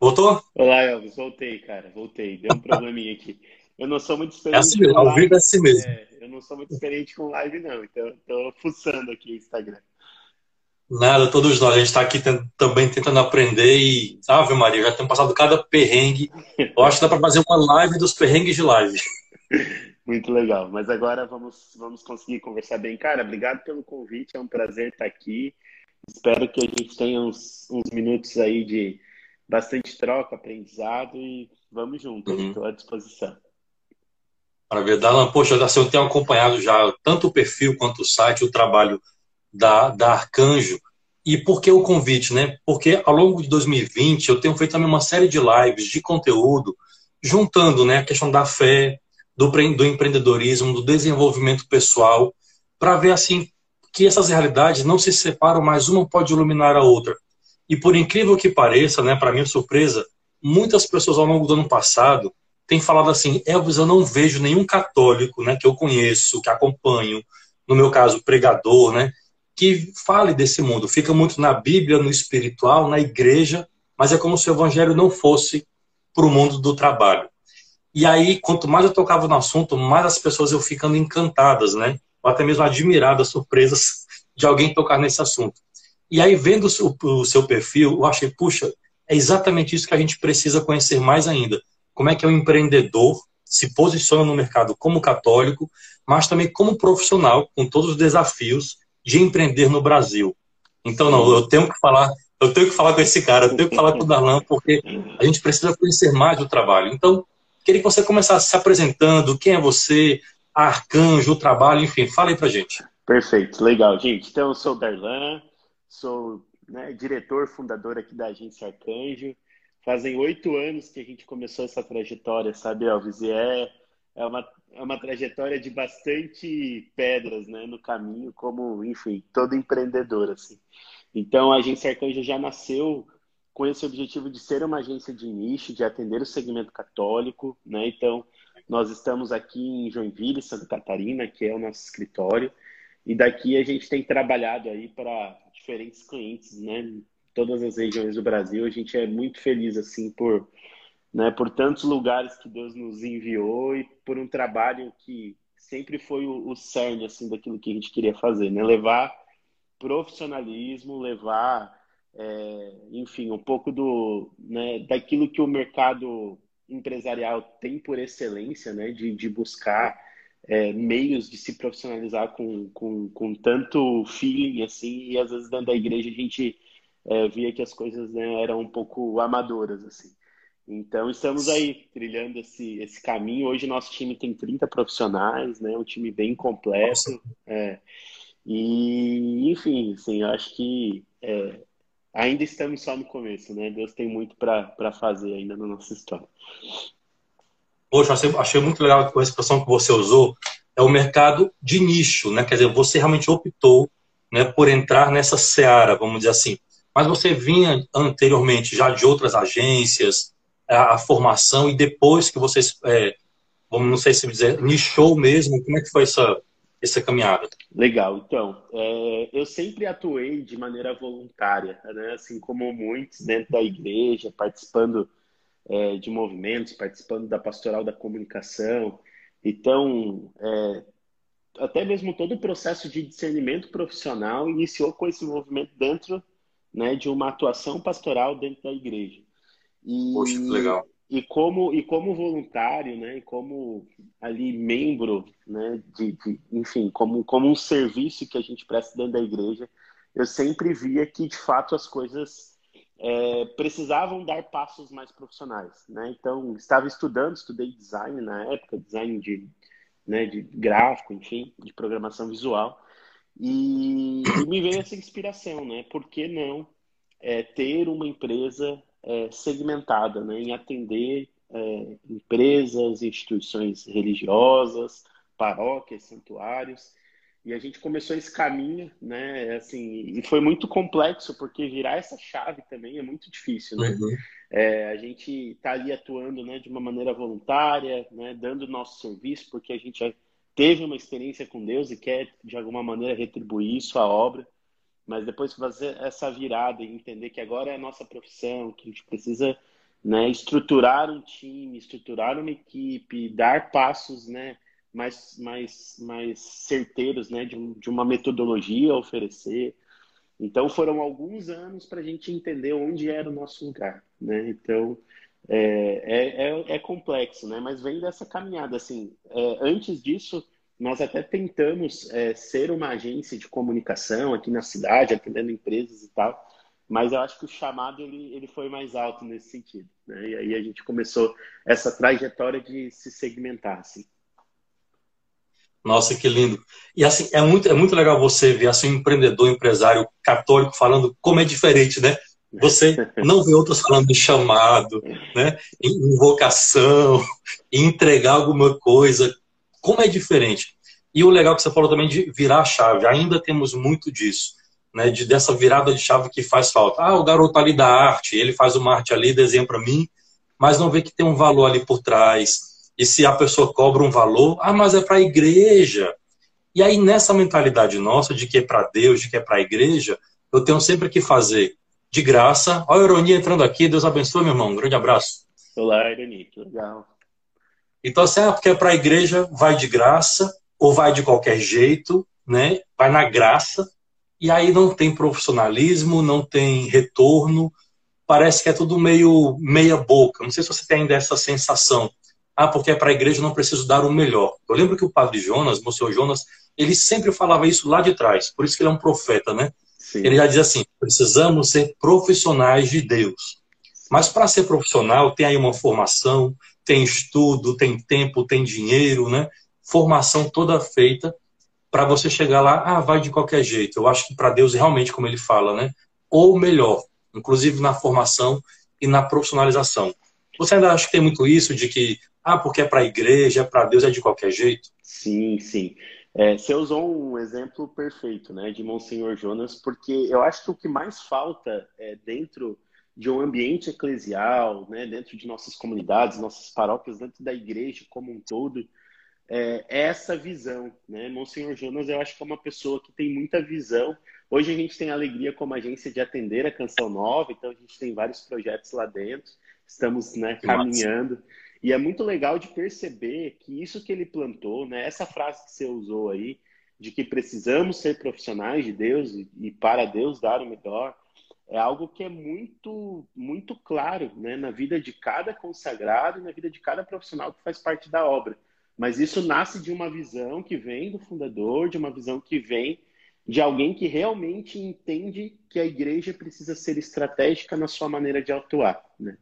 Voltou? Olá, Elvis. Voltei, cara. Voltei. Deu um probleminha aqui. Eu não sou muito experiente. É assim mesmo, ao vivo é assim mesmo. É, eu não sou muito experiente com live, não. Então, estou fuçando aqui o Instagram. Nada, todos nós. A gente está aqui também tentando aprender e, Ave Maria, já temos passado cada perrengue. Eu acho que dá para fazer uma live dos perrengues de live. Muito legal. Mas agora vamos, vamos conseguir conversar bem. Cara, obrigado pelo convite. É um prazer estar aqui. Espero que a gente tenha uns, uns minutos aí de bastante troca, aprendizado e vamos juntos. Estou uhum. à disposição. Maravilha. Dalan, poxa, assim, eu tenho acompanhado já tanto o perfil quanto o site, o trabalho da, da Arcanjo. E por que o convite, né? Porque ao longo de 2020 eu tenho feito também uma série de lives de conteúdo, juntando né, a questão da fé, do, do empreendedorismo, do desenvolvimento pessoal, para ver assim que essas realidades não se separam, mas uma pode iluminar a outra. E por incrível que pareça, né, para minha surpresa, muitas pessoas ao longo do ano passado têm falado assim: Elvis, eu não vejo nenhum católico né, que eu conheço, que acompanho, no meu caso, pregador, né, que fale desse mundo. Fica muito na Bíblia, no espiritual, na igreja, mas é como se o evangelho não fosse para o mundo do trabalho. E aí, quanto mais eu tocava no assunto, mais as pessoas eu ficando encantadas, né? Ou até mesmo admiradas, surpresas de alguém tocar nesse assunto. E aí, vendo o, seu perfil, eu achei, puxa, é exatamente isso que a gente precisa conhecer mais ainda. Como é que é o empreendedor se posiciona no mercado como católico, mas também como profissional, com todos os desafios de empreender no Brasil. Então, não, eu tenho que falar, eu tenho que falar com esse cara, eu tenho que falar com o Darlan, porque a gente precisa conhecer mais do trabalho. Então, Queria que você começasse se apresentando, quem é você, Arcanjo, o trabalho, enfim, fala aí pra gente. Perfeito, legal, gente. Então, eu sou o Darlan, sou né, diretor, fundador aqui da agência Arcanjo. Fazem oito anos que a gente começou essa trajetória, sabe, Elvis? E é, é, uma, é uma trajetória de bastante pedras né, no caminho, como, enfim, todo empreendedor, assim. Então, a agência Arcanjo já nasceu com esse objetivo de ser uma agência de nicho, de atender o segmento católico, né? Então, nós estamos aqui em Joinville, Santa Catarina, que é o nosso escritório, e daqui a gente tem trabalhado aí para diferentes clientes, né? Em todas as regiões do Brasil. A gente é muito feliz assim por, né, por tantos lugares que Deus nos enviou e por um trabalho que sempre foi o, o cerne assim daquilo que a gente queria fazer, né? Levar profissionalismo, levar é, enfim, um pouco do, né, daquilo que o mercado empresarial tem por excelência, né, de, de buscar é, meios de se profissionalizar com, com, com tanto feeling assim, e às vezes dentro da igreja a gente é, via que as coisas né, eram um pouco amadoras assim. Então estamos aí trilhando esse, esse caminho. Hoje nosso time tem 30 profissionais, né, um time bem completo. É, e enfim, assim, eu acho que é, ainda estamos só no começo, né? Deus tem muito para fazer ainda na nossa história. Poxa, achei, muito legal a expressão que você usou, é o mercado de nicho, né? Quer dizer, você realmente optou né, por entrar nessa seara, vamos dizer assim. Mas você vinha anteriormente já de outras agências, a, a formação, e depois que vocês, é, vamos não sei se dizer, nichou mesmo, como é que foi essa, essa caminhada? Legal, então, é, eu sempre atuei de maneira voluntária, né? assim como muitos dentro da igreja, participando é, de movimentos, participando da pastoral da comunicação. Então, é, até mesmo todo o processo de discernimento profissional iniciou com esse movimento dentro né, de uma atuação pastoral dentro da igreja. E, Poxa, que legal e como e como voluntário né e como ali membro né de, de, enfim como como um serviço que a gente presta dentro da igreja eu sempre via que de fato as coisas é, precisavam dar passos mais profissionais né? Então estava estudando estudei design na época design de né de gráfico enfim de programação visual. E, e me veio essa inspiração né? Por que não é, ter uma empresa é, segmentada né, em atender é, empresas, instituições religiosas, paróquias, santuários. E a gente começou esse caminho, né? Assim, e foi muito complexo, porque virar essa chave também é muito difícil, né? Uhum. É, a gente está ali atuando né, de uma maneira voluntária, né, dando nosso serviço, porque a gente teve uma experiência com Deus e quer, de alguma maneira, retribuir isso à obra. Mas depois fazer essa virada e entender que agora é a nossa profissão, que a gente precisa né, estruturar um time, estruturar uma equipe, dar passos, né, mais, mais, mais certeiros, né, de, de uma metodologia a oferecer. Então foram alguns anos para a gente entender onde era o nosso lugar, né? Então é, é, é, é, complexo, né? Mas vem dessa caminhada, assim. É, antes disso, nós até tentamos é, ser uma agência de comunicação aqui na cidade, atendendo empresas e tal. Mas eu acho que o chamado ele, ele foi mais alto nesse sentido, né? E aí a gente começou essa trajetória de se segmentar, assim. Nossa, que lindo. E assim, é muito, é muito legal você ver assim, um empreendedor, um empresário católico falando como é diferente, né? Você não vê outros falando de chamado, né? em vocação, em entregar alguma coisa. Como é diferente. E o legal que você falou também de virar a chave. Ainda temos muito disso, né? De, dessa virada de chave que faz falta. Ah, o garoto ali da arte, ele faz uma arte ali, desenha para mim, mas não vê que tem um valor ali por trás e se a pessoa cobra um valor, ah, mas é para a igreja. E aí, nessa mentalidade nossa de que é para Deus, de que é para a igreja, eu tenho sempre que fazer de graça. Olha a ironia entrando aqui, Deus abençoe, meu irmão. Um grande abraço. Olá, Ironi, que legal. Então, assim, ah, porque é para a igreja, vai de graça, ou vai de qualquer jeito, né? Vai na graça, e aí não tem profissionalismo, não tem retorno, parece que é tudo meio meia boca. Não sei se você tem ainda essa sensação ah, porque é para a igreja não preciso dar o melhor. Eu lembro que o padre Jonas, o senhor Jonas, ele sempre falava isso lá de trás, por isso que ele é um profeta, né? Sim. Ele já dizia assim: precisamos ser profissionais de Deus. Mas para ser profissional, tem aí uma formação, tem estudo, tem tempo, tem dinheiro, né? Formação toda feita para você chegar lá, ah, vai de qualquer jeito. Eu acho que para Deus, realmente, como ele fala, né? Ou melhor, inclusive na formação e na profissionalização. Você ainda acha que tem muito isso de que ah, porque é para a igreja, é para Deus, é de qualquer jeito? Sim, sim. É, você usou um exemplo perfeito, né, de Monsenhor Jonas, porque eu acho que o que mais falta é dentro de um ambiente eclesial, né, dentro de nossas comunidades, nossas paróquias, dentro da igreja como um todo, é, é essa visão, né? Monsenhor Jonas, eu acho que é uma pessoa que tem muita visão. Hoje a gente tem a alegria como agência de atender a Canção Nova, então a gente tem vários projetos lá dentro, estamos né, caminhando. Nossa. E é muito legal de perceber que isso que ele plantou, né, essa frase que você usou aí, de que precisamos ser profissionais de Deus e, e para Deus dar o melhor, é algo que é muito, muito claro né, na vida de cada consagrado e na vida de cada profissional que faz parte da obra. Mas isso nasce de uma visão que vem do fundador, de uma visão que vem de alguém que realmente entende que a igreja precisa ser estratégica na sua maneira de atuar. Né?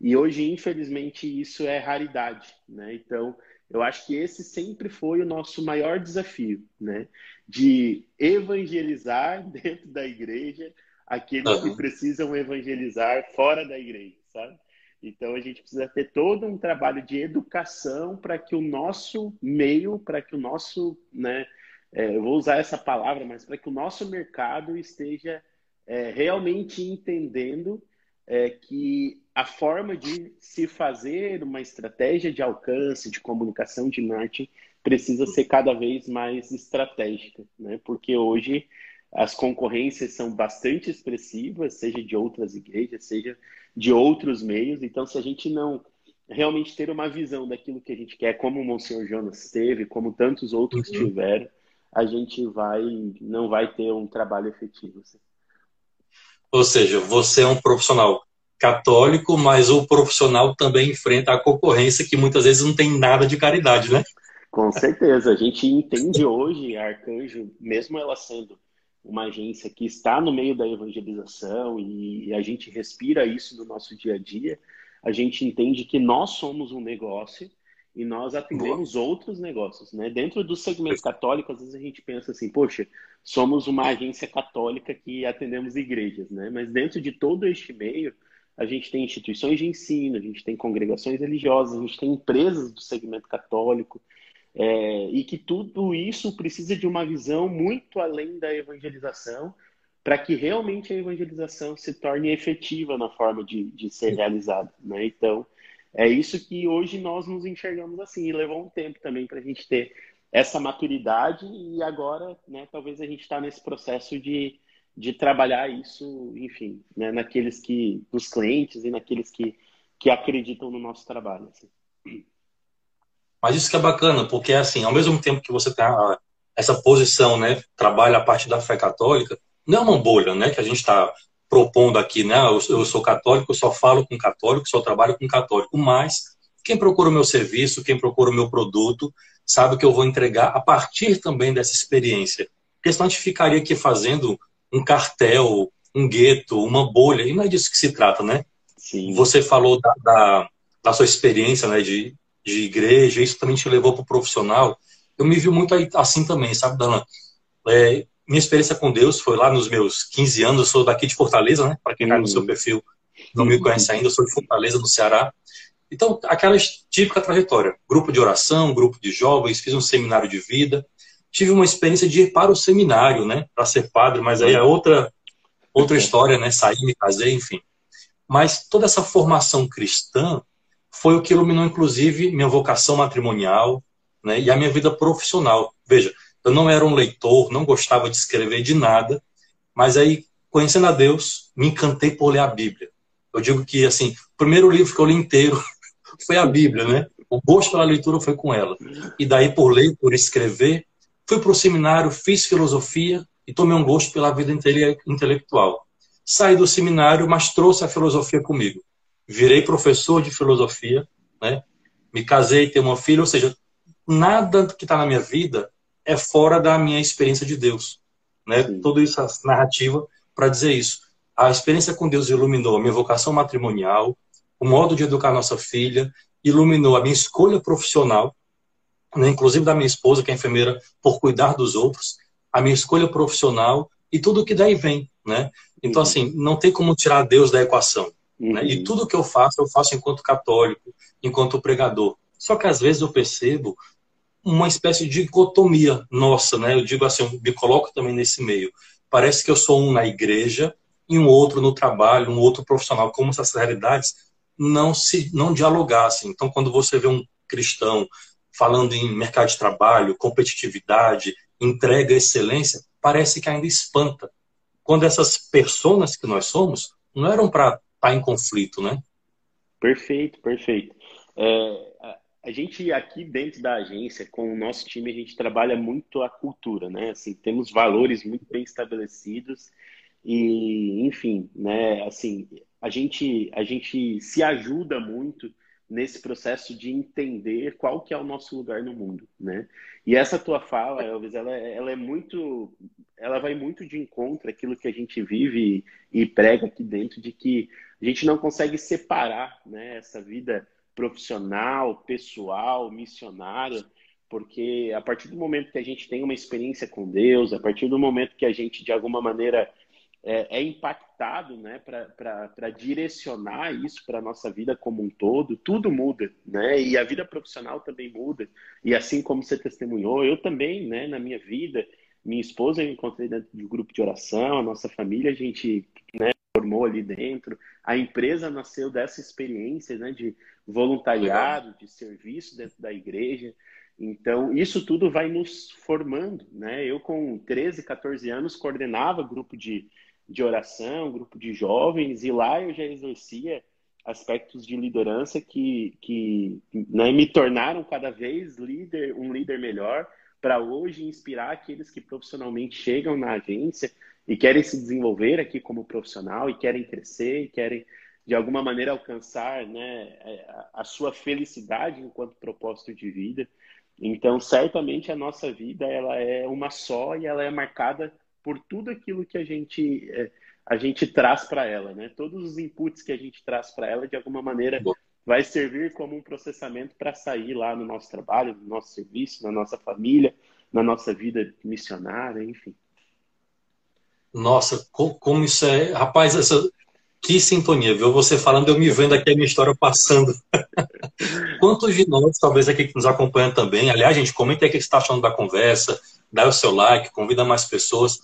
E hoje, infelizmente, isso é raridade, né? Então, eu acho que esse sempre foi o nosso maior desafio, né? De evangelizar dentro da igreja aqueles uhum. que precisam evangelizar fora da igreja, sabe? Então, a gente precisa ter todo um trabalho de educação para que o nosso meio, para que o nosso, né? É, eu vou usar essa palavra, mas para que o nosso mercado esteja é, realmente entendendo é, que a forma de se fazer uma estratégia de alcance, de comunicação de marketing, precisa ser cada vez mais estratégica, né? Porque hoje as concorrências são bastante expressivas, seja de outras igrejas, seja de outros meios. Então, se a gente não realmente ter uma visão daquilo que a gente quer, como o Monsenhor Jonas teve, como tantos outros uhum. tiveram, a gente vai não vai ter um trabalho efetivo. Assim. Ou seja, você é um profissional católico, mas o profissional também enfrenta a concorrência que muitas vezes não tem nada de caridade, né? Com certeza. A gente entende hoje a Arcanjo, mesmo ela sendo uma agência que está no meio da evangelização e a gente respira isso no nosso dia a dia, a gente entende que nós somos um negócio e nós atendemos Boa. outros negócios, né? Dentro do segmento católico, às vezes a gente pensa assim, poxa, somos uma agência católica que atendemos igrejas, né? Mas dentro de todo este meio, a gente tem instituições de ensino, a gente tem congregações religiosas, a gente tem empresas do segmento católico, é, e que tudo isso precisa de uma visão muito além da evangelização, para que realmente a evangelização se torne efetiva na forma de, de ser realizada. Né? Então, é isso que hoje nós nos enxergamos assim, e levou um tempo também para a gente ter essa maturidade, e agora, né, talvez a gente está nesse processo de de trabalhar isso, enfim, né, naqueles que, nos clientes e naqueles que que acreditam no nosso trabalho. Assim. Mas isso que é bacana, porque assim, ao mesmo tempo que você tem essa posição, né, trabalha a parte da fé católica, não é uma bolha, né, que a gente está propondo aqui, né, eu, eu sou católico, eu só falo com católico, só trabalho com católico, mas quem procura o meu serviço, quem procura o meu produto, sabe que eu vou entregar a partir também dessa experiência. Porque senão a gente ficaria aqui fazendo um cartel, um gueto, uma bolha, e não é disso que se trata, né? Sim. Você falou da, da, da sua experiência né, de, de igreja, isso também te levou para o profissional. Eu me vi muito assim também, sabe, Dana? É, minha experiência com Deus foi lá nos meus 15 anos, eu sou daqui de Fortaleza, né? Para quem está no seu uhum. perfil não me conhece ainda, eu sou de Fortaleza, no Ceará. Então, aquela típica trajetória: grupo de oração, grupo de jovens, fiz um seminário de vida. Tive uma experiência de ir para o seminário, né? Para ser padre, mas aí é outra, outra história, né? Saí, me casei, enfim. Mas toda essa formação cristã foi o que iluminou, inclusive, minha vocação matrimonial né, e a minha vida profissional. Veja, eu não era um leitor, não gostava de escrever de nada, mas aí, conhecendo a Deus, me encantei por ler a Bíblia. Eu digo que, assim, o primeiro livro que eu li inteiro foi a Bíblia, né? O gosto pela leitura foi com ela. E daí, por ler, por escrever, fui para o seminário, fiz filosofia e tomei um gosto pela vida intelectual saí do seminário, mas trouxe a filosofia comigo. Virei professor de filosofia, né? me casei, tenho uma filha, ou seja, nada que está na minha vida é fora da minha experiência de Deus. Né? Toda essa narrativa para dizer isso. A experiência com Deus iluminou a minha vocação matrimonial, o modo de educar nossa filha, iluminou a minha escolha profissional, né? inclusive da minha esposa, que é enfermeira, por cuidar dos outros, a minha escolha profissional e tudo o que daí vem. Né? Então, uhum. assim, não tem como tirar Deus da equação. Uhum. Né? E uhum. tudo que eu faço, eu faço enquanto católico, enquanto pregador. Só que às vezes eu percebo uma espécie de dicotomia nossa, né? Eu digo assim, eu me coloco também nesse meio. Parece que eu sou um na igreja e um outro no trabalho, um outro profissional, como se essas realidades não se não dialogassem. Então, quando você vê um cristão falando em mercado de trabalho, competitividade, entrega, excelência, parece que ainda espanta quando essas pessoas que nós somos não eram para estar tá em conflito, né? Perfeito, perfeito. É, a gente aqui dentro da agência, com o nosso time, a gente trabalha muito a cultura, né? Assim, temos valores muito bem estabelecidos e, enfim, né? Assim, a gente a gente se ajuda muito nesse processo de entender qual que é o nosso lugar no mundo, né? E essa tua fala, Elvis, ela, ela é muito, ela vai muito de encontro àquilo que a gente vive e prega aqui dentro, de que a gente não consegue separar, né, essa vida profissional, pessoal, missionária, porque a partir do momento que a gente tem uma experiência com Deus, a partir do momento que a gente de alguma maneira é, é impactado né, para direcionar isso para a nossa vida como um todo, tudo muda, né? E a vida profissional também muda. E assim como você testemunhou, eu também, né, na minha vida, minha esposa eu encontrei dentro de um grupo de oração, a nossa família a gente né, formou ali dentro, a empresa nasceu dessa experiência né, de voluntariado, de serviço dentro da igreja. Então, isso tudo vai nos formando, né? Eu, com 13, 14 anos, coordenava grupo de, de oração, grupo de jovens, e lá eu já exercia aspectos de liderança que, que né, me tornaram cada vez líder, um líder melhor, para hoje inspirar aqueles que profissionalmente chegam na agência e querem se desenvolver aqui como profissional e querem crescer e querem de alguma maneira alcançar né, a sua felicidade enquanto propósito de vida. Então, certamente a nossa vida ela é uma só e ela é marcada por tudo aquilo que a gente é, a gente traz para ela, né? Todos os inputs que a gente traz para ela de alguma maneira vai servir como um processamento para sair lá no nosso trabalho, no nosso serviço, na nossa família, na nossa vida missionária, enfim. Nossa, como isso é, rapaz, essa que sintonia, viu? Você falando, eu me vendo aqui a minha história passando. Quantos de nós, talvez aqui que nos acompanham também, aliás, gente, comente aí o que você está achando da conversa, dá o seu like, convida mais pessoas,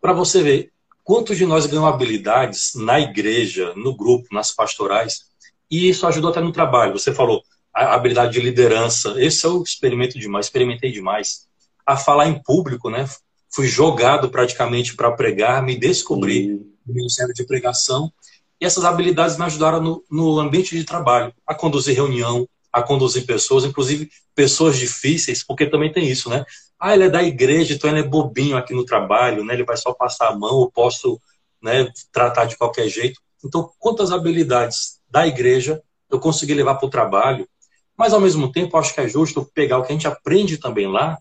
para você ver quantos de nós ganham habilidades na igreja, no grupo, nas pastorais, e isso ajudou até no trabalho. Você falou a habilidade de liderança, esse eu experimento demais, experimentei demais. A falar em público, né? Fui jogado praticamente para pregar, me descobri no ministério de pregação E essas habilidades me ajudaram no, no ambiente de trabalho, a conduzir reunião, a conduzir pessoas, inclusive pessoas difíceis, porque também tem isso, né? Ah, ele é da igreja, então ele é bobinho aqui no trabalho, né? Ele vai só passar a mão, eu posso né, tratar de qualquer jeito. Então, quantas habilidades da igreja eu consegui levar para o trabalho, mas ao mesmo tempo acho que é justo pegar o que a gente aprende também lá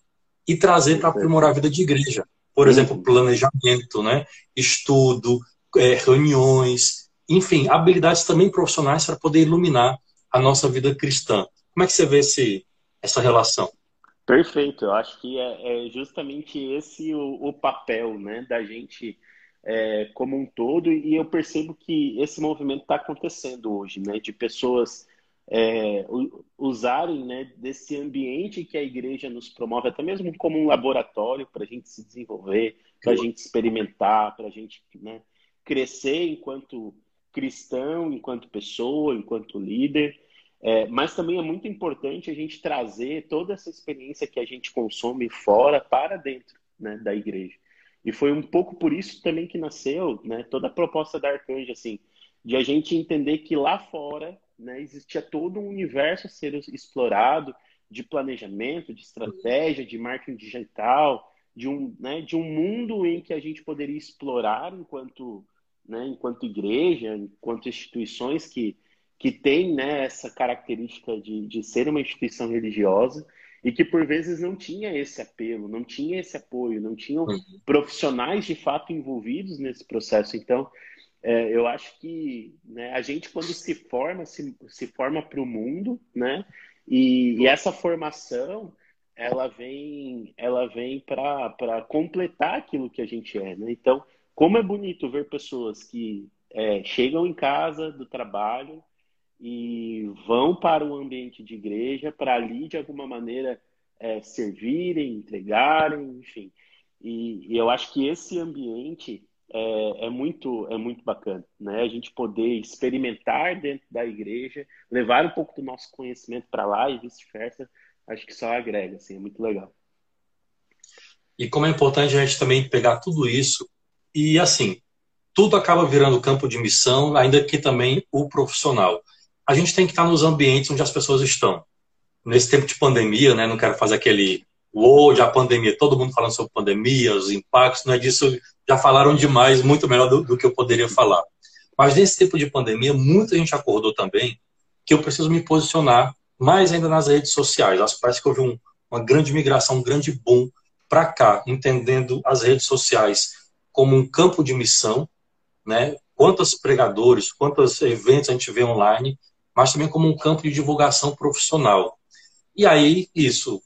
e trazer para aprimorar a vida de igreja. Por exemplo, planejamento, né? estudo, é, reuniões, enfim, habilidades também profissionais para poder iluminar a nossa vida cristã. Como é que você vê esse, essa relação? Perfeito, eu acho que é, é justamente esse o, o, papel né, da gente é, como um todo, e eu percebo que esse movimento está acontecendo hoje, né, de pessoas é, usarem né, desse ambiente que a igreja nos promove, até mesmo como um laboratório para a gente se desenvolver, para a gente experimentar, para a gente né, crescer enquanto cristão, enquanto pessoa, enquanto líder. É, mas também é muito importante a gente trazer toda essa experiência que a gente consome fora para dentro né, da igreja. E foi um pouco por isso também que nasceu né, toda a proposta da Arcanjo, assim, de a gente entender que lá fora né, existia todo um universo a ser explorado de planejamento, de estratégia, de marketing digital, de um, né, de um mundo em que a gente poderia explorar enquanto, né, enquanto igreja, enquanto instituições que, que têm né, essa característica de, de ser uma instituição religiosa e que por vezes não tinha esse apelo, não tinha esse apoio, não tinham uhum. profissionais de fato envolvidos nesse processo. Então, é, eu acho que né, a gente, quando se forma, se, se forma para o mundo, né? E, e, essa formação, ela vem, ela vem para completar aquilo que a gente é, né? Então, como é bonito ver pessoas que é, chegam em casa do trabalho e vão para o ambiente de igreja para ali, de alguma maneira, é, servirem, entregarem, enfim. E, e eu acho que esse ambiente é, é, muito é muito bacana, né? A gente poder experimentar dentro da igreja, levar um pouco do nosso conhecimento para lá e vice-versa, acho que só agrega, assim, é muito legal. E como é importante a gente também pegar tudo isso e assim, tudo acaba virando campo de missão, ainda que também o profissional. A gente tem que estar nos ambientes onde as pessoas estão. Nesse tempo de pandemia, né? Não quero fazer aquele hoje a pandemia, todo mundo falando sobre pandemia, os impactos, não é disso, já falaram demais, muito melhor do, do que eu poderia falar. Mas nesse tempo de pandemia, muita gente acordou também que eu preciso me posicionar mais ainda nas redes sociais. Acho, parece que houve um, uma grande migração, um grande boom para cá, entendendo as redes sociais como um campo de missão, né? Quantos pregadores, quantos eventos a gente vê online, mas também como um campo de divulgação profissional. E aí, isso,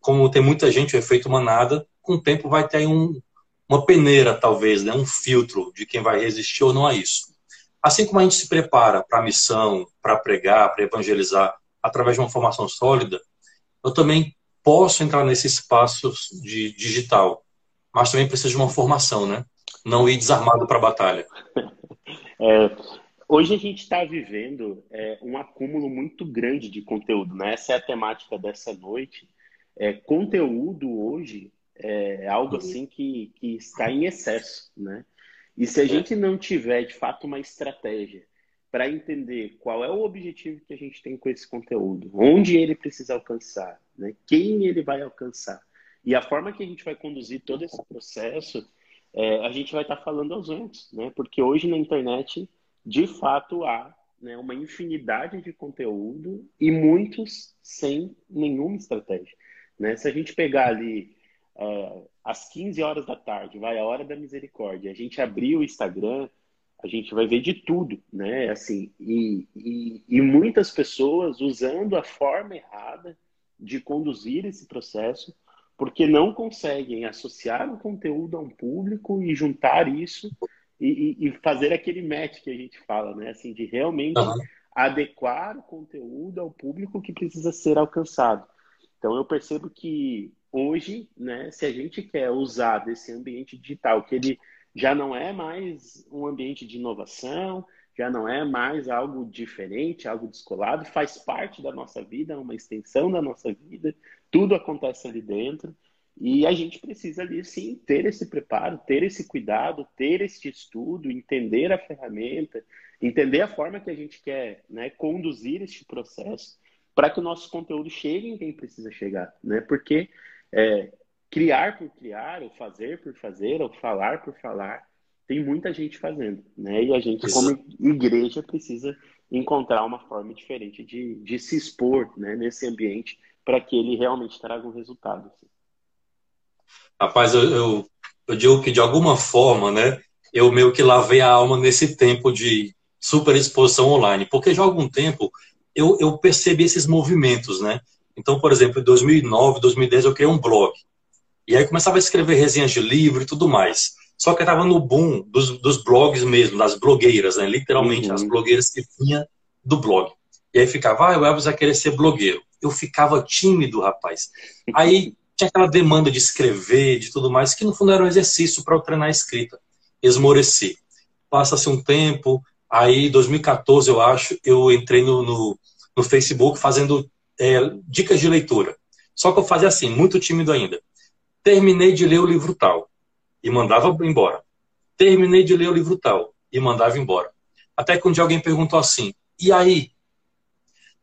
como tem muita gente, o efeito manada, com o tempo vai ter um, uma peneira, talvez, né? um filtro de quem vai resistir ou não a isso. Assim como a gente se prepara para a missão, para pregar, para evangelizar, através de uma formação sólida, eu também posso entrar nesse espaço de digital, mas também preciso de uma formação, né? Não ir desarmado para a batalha. É, Hoje a gente está vivendo é, um acúmulo muito grande de conteúdo, né? Essa é a temática dessa noite. É, conteúdo hoje é algo assim que, que está em excesso, né? E se a é. gente não tiver de fato uma estratégia para entender qual é o objetivo que a gente tem com esse conteúdo, onde ele precisa alcançar, né? quem ele vai alcançar e a forma que a gente vai conduzir todo esse processo, é, a gente vai estar tá falando aos antes, né? Porque hoje na internet de fato há né, uma infinidade de conteúdo e muitos sem nenhuma estratégia. Né? Se a gente pegar ali uh, às 15 horas da tarde, vai a hora da misericórdia, a gente abrir o Instagram, a gente vai ver de tudo, né? Assim, e, e, e muitas pessoas usando a forma errada de conduzir esse processo, porque não conseguem associar o conteúdo a um público e juntar isso e, e, fazer aquele match que a gente fala, né? Assim, de realmente uhum. adequar o conteúdo ao público que precisa ser alcançado. Então eu percebo que hoje, né, se a gente quer usar desse ambiente digital, que ele já não é mais um ambiente de inovação, já não é mais algo diferente, algo descolado, faz parte da nossa vida, é uma extensão da nossa vida, tudo acontece ali dentro. E a gente precisa ali sim ter esse preparo, ter esse cuidado, ter esse estudo, entender a ferramenta, entender a forma que a gente quer né, conduzir este processo para que o nosso conteúdo chegue em quem precisa chegar, né? Porque é, criar por criar, ou fazer por fazer, ou falar por falar, tem muita gente fazendo, né? E a gente, como igreja, precisa encontrar uma forma diferente de, de se expor né, nesse ambiente para que ele realmente traga um resultado. Assim. Rapaz, eu, eu, eu, digo que de alguma forma, né, eu meio que lavei a alma nesse tempo de super exposição online, porque já há algum tempo eu, eu percebi esses movimentos, né? Então, por exemplo, em 2009, 2010 eu criei um blog. E aí começava a escrever resenhas de livro e tudo mais. Só que estava no boom dos, dos, blogs mesmo, das blogueiras, né? Literalmente, uhum. as blogueiras que vinha do blog. E aí ficava, ah, o Elvis vai querer ser blogueiro. Eu ficava tímido, rapaz. Aí tinha aquela demanda de escrever, de tudo mais, que no fundo era um exercício para eu treinar a escrita. Esmoreci. Passa-se um tempo, aí 2014, eu acho, eu entrei no, no, no Facebook fazendo é, dicas de leitura. Só que eu fazia assim, muito tímido ainda. Terminei de ler o livro tal e mandava embora. Terminei de ler o livro tal e mandava embora. Até que um dia alguém perguntou assim: e aí?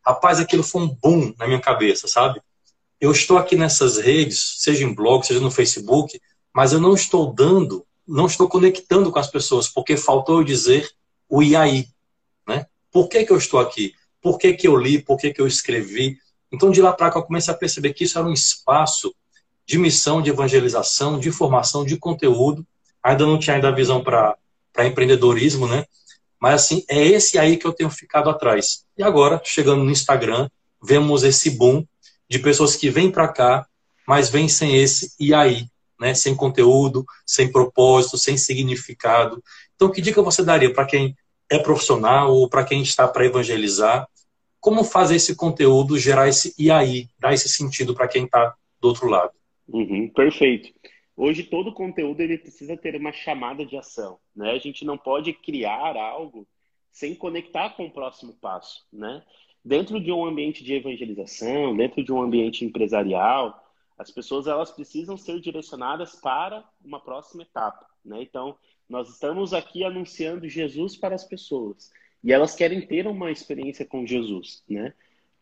Rapaz, aquilo foi um boom na minha cabeça, sabe? Eu estou aqui nessas redes, seja em blog, seja no Facebook, mas eu não estou dando, não estou conectando com as pessoas, porque faltou eu dizer o e aí, né? Por que, que eu estou aqui? Por que, que eu li? Por que, que eu escrevi? Então, de lá para cá, eu comecei a perceber que isso era um espaço de missão, de evangelização, de formação, de conteúdo. Ainda não tinha ainda a visão para empreendedorismo, né? Mas assim, é esse aí que eu tenho ficado atrás. E agora, chegando no Instagram, vemos esse boom de pessoas que vêm para cá, mas vêm sem esse e aí, né? Sem conteúdo, sem propósito, sem significado. Então, que dica você daria para quem é profissional ou para quem está para evangelizar? Como fazer esse conteúdo gerar esse e aí, dar esse sentido para quem está do outro lado? Uhum, perfeito. Hoje todo conteúdo ele precisa ter uma chamada de ação, né? A gente não pode criar algo sem conectar com o próximo passo, né? Dentro de um ambiente de evangelização, dentro de um ambiente empresarial, as pessoas elas precisam ser direcionadas para uma próxima etapa, né? Então, nós estamos aqui anunciando Jesus para as pessoas e elas querem ter uma experiência com Jesus, né?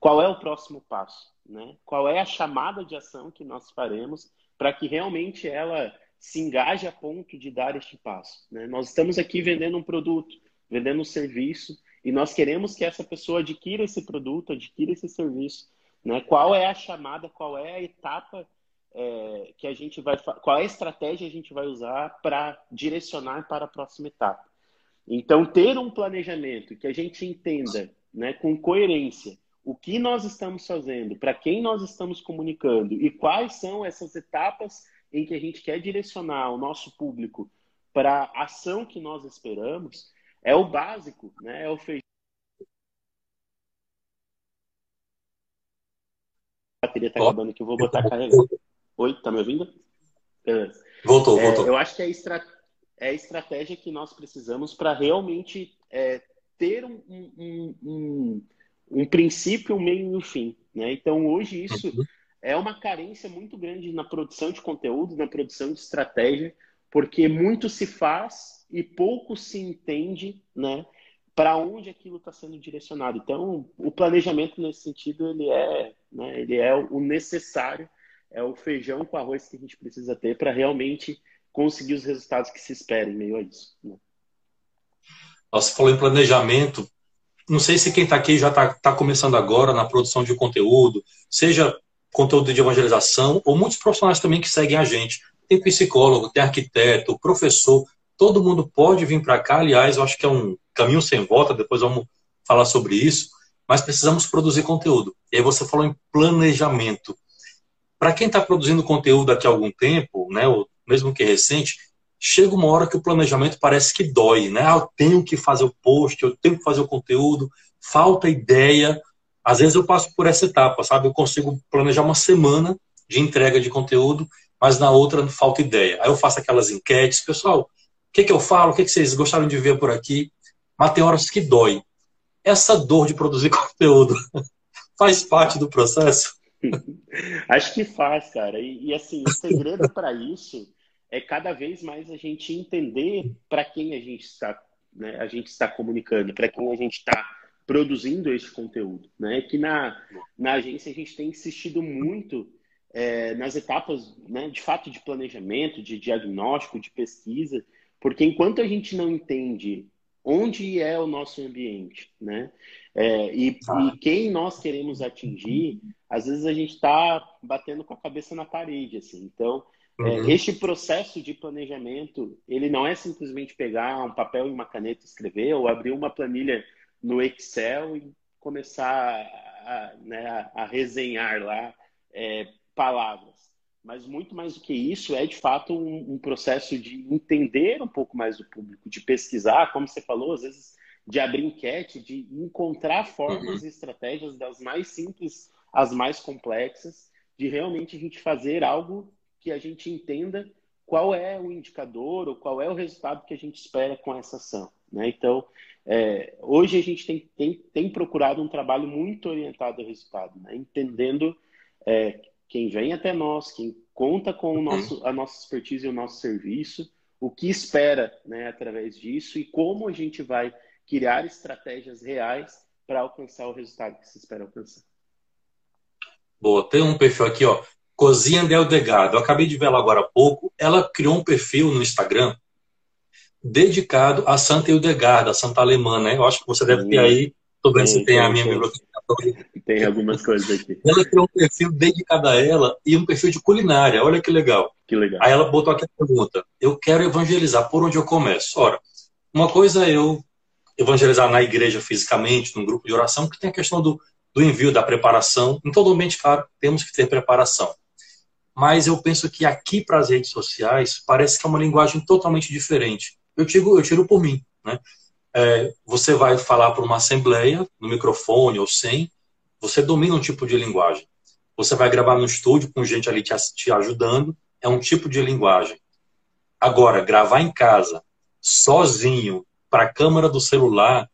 Qual é o próximo passo? Né? Qual é a chamada de ação que nós faremos para que realmente ela se engaje a ponto de dar este passo? Né? Nós estamos aqui vendendo um produto, vendendo um serviço, e nós queremos que essa pessoa adquira esse produto, adquira esse serviço. Né? Qual é a chamada, qual é a etapa é, que a gente vai, qual é a estratégia a gente vai usar para direcionar para a próxima etapa? Então, ter um planejamento que a gente entenda né, com coerência o que nós estamos fazendo, para quem nós estamos comunicando e quais são essas etapas em que a gente quer direcionar o nosso público para a ação que nós esperamos, é o básico, né? É o feijão. A bateria está acabando aqui, eu vou botar carregar. Oi, tá me ouvindo? Voltou, é, voltou. Eu acho que é, estra... é a estratégia que nós precisamos para realmente é, ter um, um, um um princípio, um meio e um fim. Né? Então, hoje, isso uhum. é uma carência muito grande na produção de conteúdo, na produção de estratégia, porque muito se faz e pouco se entende né, para onde aquilo está sendo direcionado. Então, o planejamento nesse sentido ele é, né, ele é o necessário, é o feijão com arroz que a gente precisa ter para realmente conseguir os resultados que se esperam em meio a isso. Né? Você falou em planejamento, não sei se quem está aqui já está tá começando agora na produção de conteúdo, seja conteúdo de evangelização, ou muitos profissionais também que seguem a gente. Tem psicólogo, tem arquiteto, professor, todo mundo pode vir para cá. Aliás, eu acho que é um caminho sem volta, depois vamos falar sobre isso, mas precisamos produzir conteúdo. E aí você falou em planejamento. Para quem está produzindo conteúdo aqui há algum tempo, né, ou mesmo que recente, chega uma hora que o planejamento parece que dói, né? Ah, eu tenho que fazer o post, eu tenho que fazer o conteúdo, falta ideia. Às vezes eu passo por essa etapa, sabe? Eu consigo planejar uma semana de entrega de conteúdo, mas na outra falta ideia. Aí eu faço aquelas enquetes, pessoal, o que, que eu falo, o que, que vocês gostaram de ver por aqui? Mas tem horas que dói. Essa dor de produzir conteúdo faz parte do processo? Acho que faz, cara. E, e assim, o segredo para isso é cada vez mais a gente entender para quem a gente está né, a gente está comunicando, para quem a gente está produzindo este conteúdo. Né? Que na, na agência a gente tem insistido muito é, nas etapas, né, de fato, de planejamento, de diagnóstico, de pesquisa, porque enquanto a gente não entende onde é o nosso ambiente, né, é, e, e, quem nós queremos atingir, às vezes a gente está batendo com a cabeça na parede, assim. Então, uhum. é, este processo de planejamento, ele não é simplesmente pegar um papel e uma caneta e escrever, ou abrir uma planilha no Excel e começar a, né, a, a resenhar lá é, palavras. Mas muito mais do que isso, é de fato um, um, processo de entender um pouco mais do público, de pesquisar, como você falou, às vezes de abrir enquete, de encontrar formas uhum. e estratégias das mais simples às mais complexas, de realmente a gente fazer algo que a gente entenda qual é o indicador ou qual é o resultado que a gente espera com essa ação. Né? Então, é, hoje a gente tem, tem, tem, procurado um trabalho muito orientado ao resultado, né? entendendo é, quem vem até nós, quem conta com o nosso, a nossa expertise e o nosso serviço, o que espera né, através disso e como a gente vai criar estratégias reais para alcançar o resultado que se espera alcançar. Boa, tem um perfil aqui, ó, Cozinha Del Degado. Eu acabei de ver ela agora há pouco. Ela criou um perfil no Instagram dedicado a Santa Hildegarda, a Santa Alemã, né? Eu acho que você deve ter aí. Estou vendo se tem, a minha biblioteca. Tem algumas coisas aqui. Ela criou um perfil dedicado a ela e um perfil de culinária. Olha que legal. Que legal. Aí ela botou aqui a pergunta: Eu quero evangelizar, por onde eu começo? Ora, uma coisa é eu evangelizar na igreja fisicamente, num grupo de oração, que tem a questão do, do envio, da preparação. Em todo ambiente, claro, temos que ter preparação. Mas eu penso que aqui para as redes sociais parece que é uma linguagem totalmente diferente. Eu tiro, eu tiro por mim. Né? É, você vai falar para uma assembleia, no microfone ou sem, você domina um tipo de linguagem. Você vai gravar no estúdio com gente ali te, te ajudando, é um tipo de linguagem. Agora, gravar em casa, sozinho, para a câmera do celular,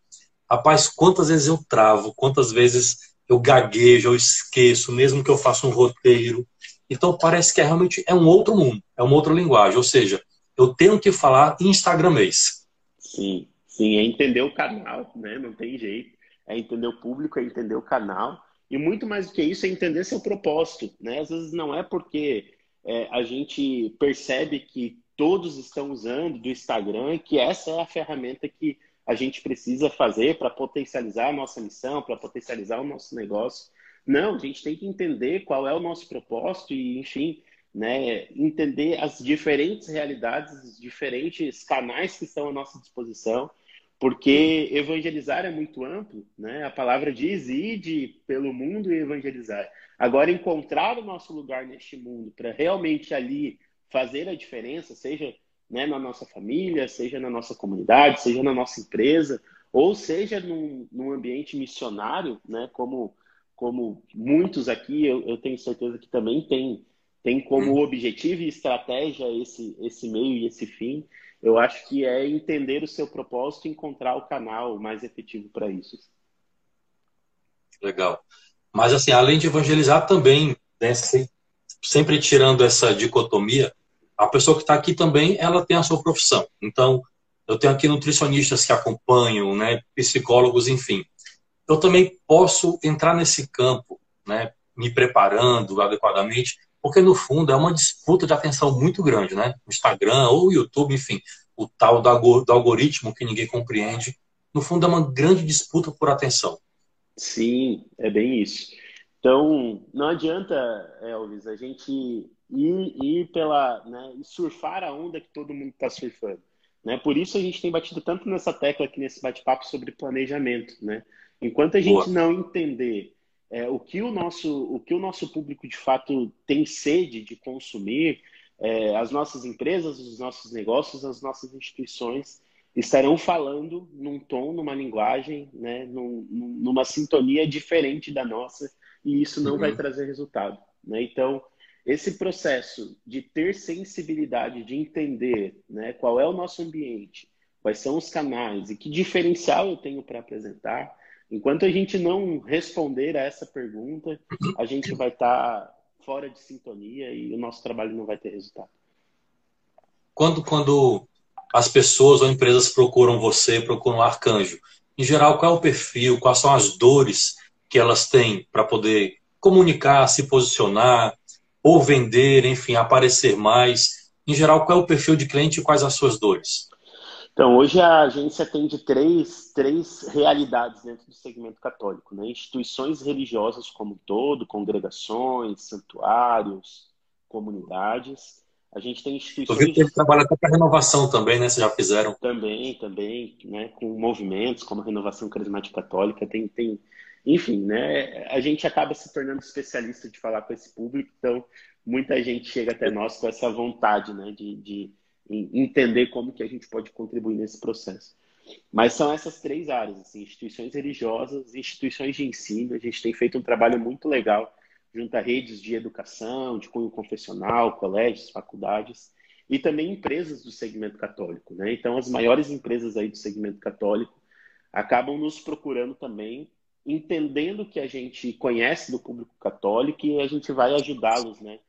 rapaz, quantas vezes eu travo, quantas vezes eu gaguejo, eu esqueço, mesmo que eu faça um roteiro. Então parece que é realmente é um outro mundo, é uma outra linguagem. Ou seja, eu tenho que falar instagramês. Sim, sim, é entender o canal, né? Não tem jeito. É entender o público, é entender o canal. E muito mais do que isso, é entender seu propósito, né? Às vezes não é porque é, a gente percebe que todos estão usando do Instagram, que essa é a ferramenta que a gente precisa fazer para potencializar a nossa missão, para potencializar o nosso negócio. Não, a gente tem que entender qual é o nosso propósito e, enfim, né, entender as diferentes realidades, os diferentes canais que estão à nossa disposição, porque evangelizar é muito amplo, né? A palavra diz ide pelo mundo e evangelizar. Agora encontrar o nosso lugar neste mundo para realmente ali fazer a diferença, seja né, na nossa família, seja na nossa comunidade, seja na nossa empresa, ou seja num, num ambiente missionário, né, como, como muitos aqui, eu, eu tenho certeza que também tem, tem como hum. objetivo e estratégia esse, esse meio e esse fim. Eu acho que é entender o seu propósito e encontrar o canal mais efetivo para isso. Legal. Mas, assim, além de evangelizar, também, né, sempre tirando essa dicotomia, a pessoa que está aqui também, ela tem a sua profissão. Então, eu tenho aqui nutricionistas que acompanham, né, psicólogos, enfim. Eu também posso entrar nesse campo, né, me preparando adequadamente, porque no fundo é uma disputa de atenção muito grande, né? O Instagram ou o YouTube, enfim, o tal do algoritmo que ninguém compreende. No fundo é uma grande disputa por atenção. Sim, é bem isso. Então, não adianta, Elvis, a gente ir, ir pela, né, surfar a onda que todo mundo está surfando. Né? Por isso a gente tem batido tanto nessa tecla aqui nesse bate-papo sobre planejamento. Né? Enquanto a gente Boa. não entender é, o, que o, nosso, o que o nosso público de fato tem sede de consumir, é, as nossas empresas, os nossos negócios, as nossas instituições estarão falando num tom, numa linguagem, né, num, numa sintonia diferente da nossa, e isso não uhum. vai trazer resultado. Né? Então, esse processo de ter sensibilidade, de entender né, qual é o nosso ambiente, quais são os canais e que diferencial eu tenho para apresentar, enquanto a gente não responder a essa pergunta, a gente vai estar tá fora de sintonia e o nosso trabalho não vai ter resultado. Quando, quando as pessoas ou empresas procuram você, procuram o Arcanjo? Em geral, qual é o perfil, quais são as dores que elas têm para poder comunicar, se posicionar, ou vender, enfim, aparecer mais? Em geral, qual é o perfil de cliente e quais as suas dores? Então, hoje a agência atende três, três realidades dentro do segmento católico. Né? Instituições religiosas como um todo, congregações, santuários, comunidades. A gente tem instituições... Eu vi que trabalha até para renovação também, né? Vocês já fizeram? Também, também, né? Com movimentos como a Renovação Carismática Católica. Tem, tem... Enfim, né? A gente acaba se tornando especialista de falar com esse público, então muita gente chega até nós com essa vontade, né? de, de entender como que a gente pode contribuir nesse processo. Mas são essas três áreas, assim, instituições religiosas, instituições de ensino. A gente tem feito um trabalho muito legal junto a redes de educação, de cunho confessional, colégios, faculdades e também empresas do segmento católico. Né? Então, as maiores empresas aí do segmento católico acabam nos procurando também, entendendo que a gente conhece do público católico e a gente vai ajudá-los né?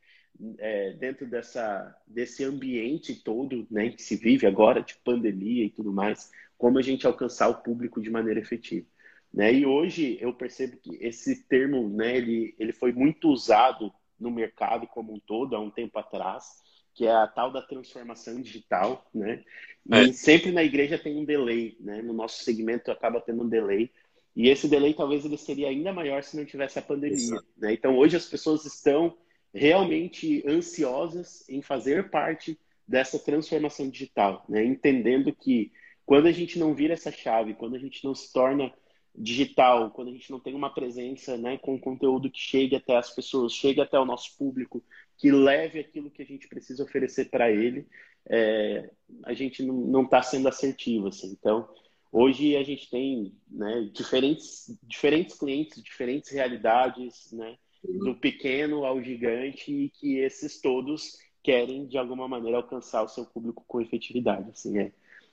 É, dentro dessa, desse ambiente todo né, que se vive agora, de pandemia e tudo mais, como a gente alcançar o público de maneira efetiva. Né? E hoje eu percebo que esse termo né, ele, ele foi muito usado no mercado como um todo há um tempo atrás, que é a tal da transformação digital, né? E é. sempre na igreja tem um delay, né? No nosso segmento acaba tendo um delay. E esse delay talvez ele seria ainda maior se não tivesse a pandemia, né? Então hoje as pessoas estão realmente ansiosas em fazer parte dessa transformação digital, né? entendendo que quando a gente não vira essa chave, quando a gente não se torna digital, quando a gente não tem uma presença né, com conteúdo que chegue até as pessoas, chegue até o nosso público, que leve aquilo que a gente precisa oferecer para ele, é, a gente não está sendo assertivo. Assim. Então, hoje a gente tem né, diferentes, diferentes clientes, diferentes realidades, né? Do pequeno ao gigante e que esses todos querem de alguma maneira alcançar o seu público com efetividade. Assim, é,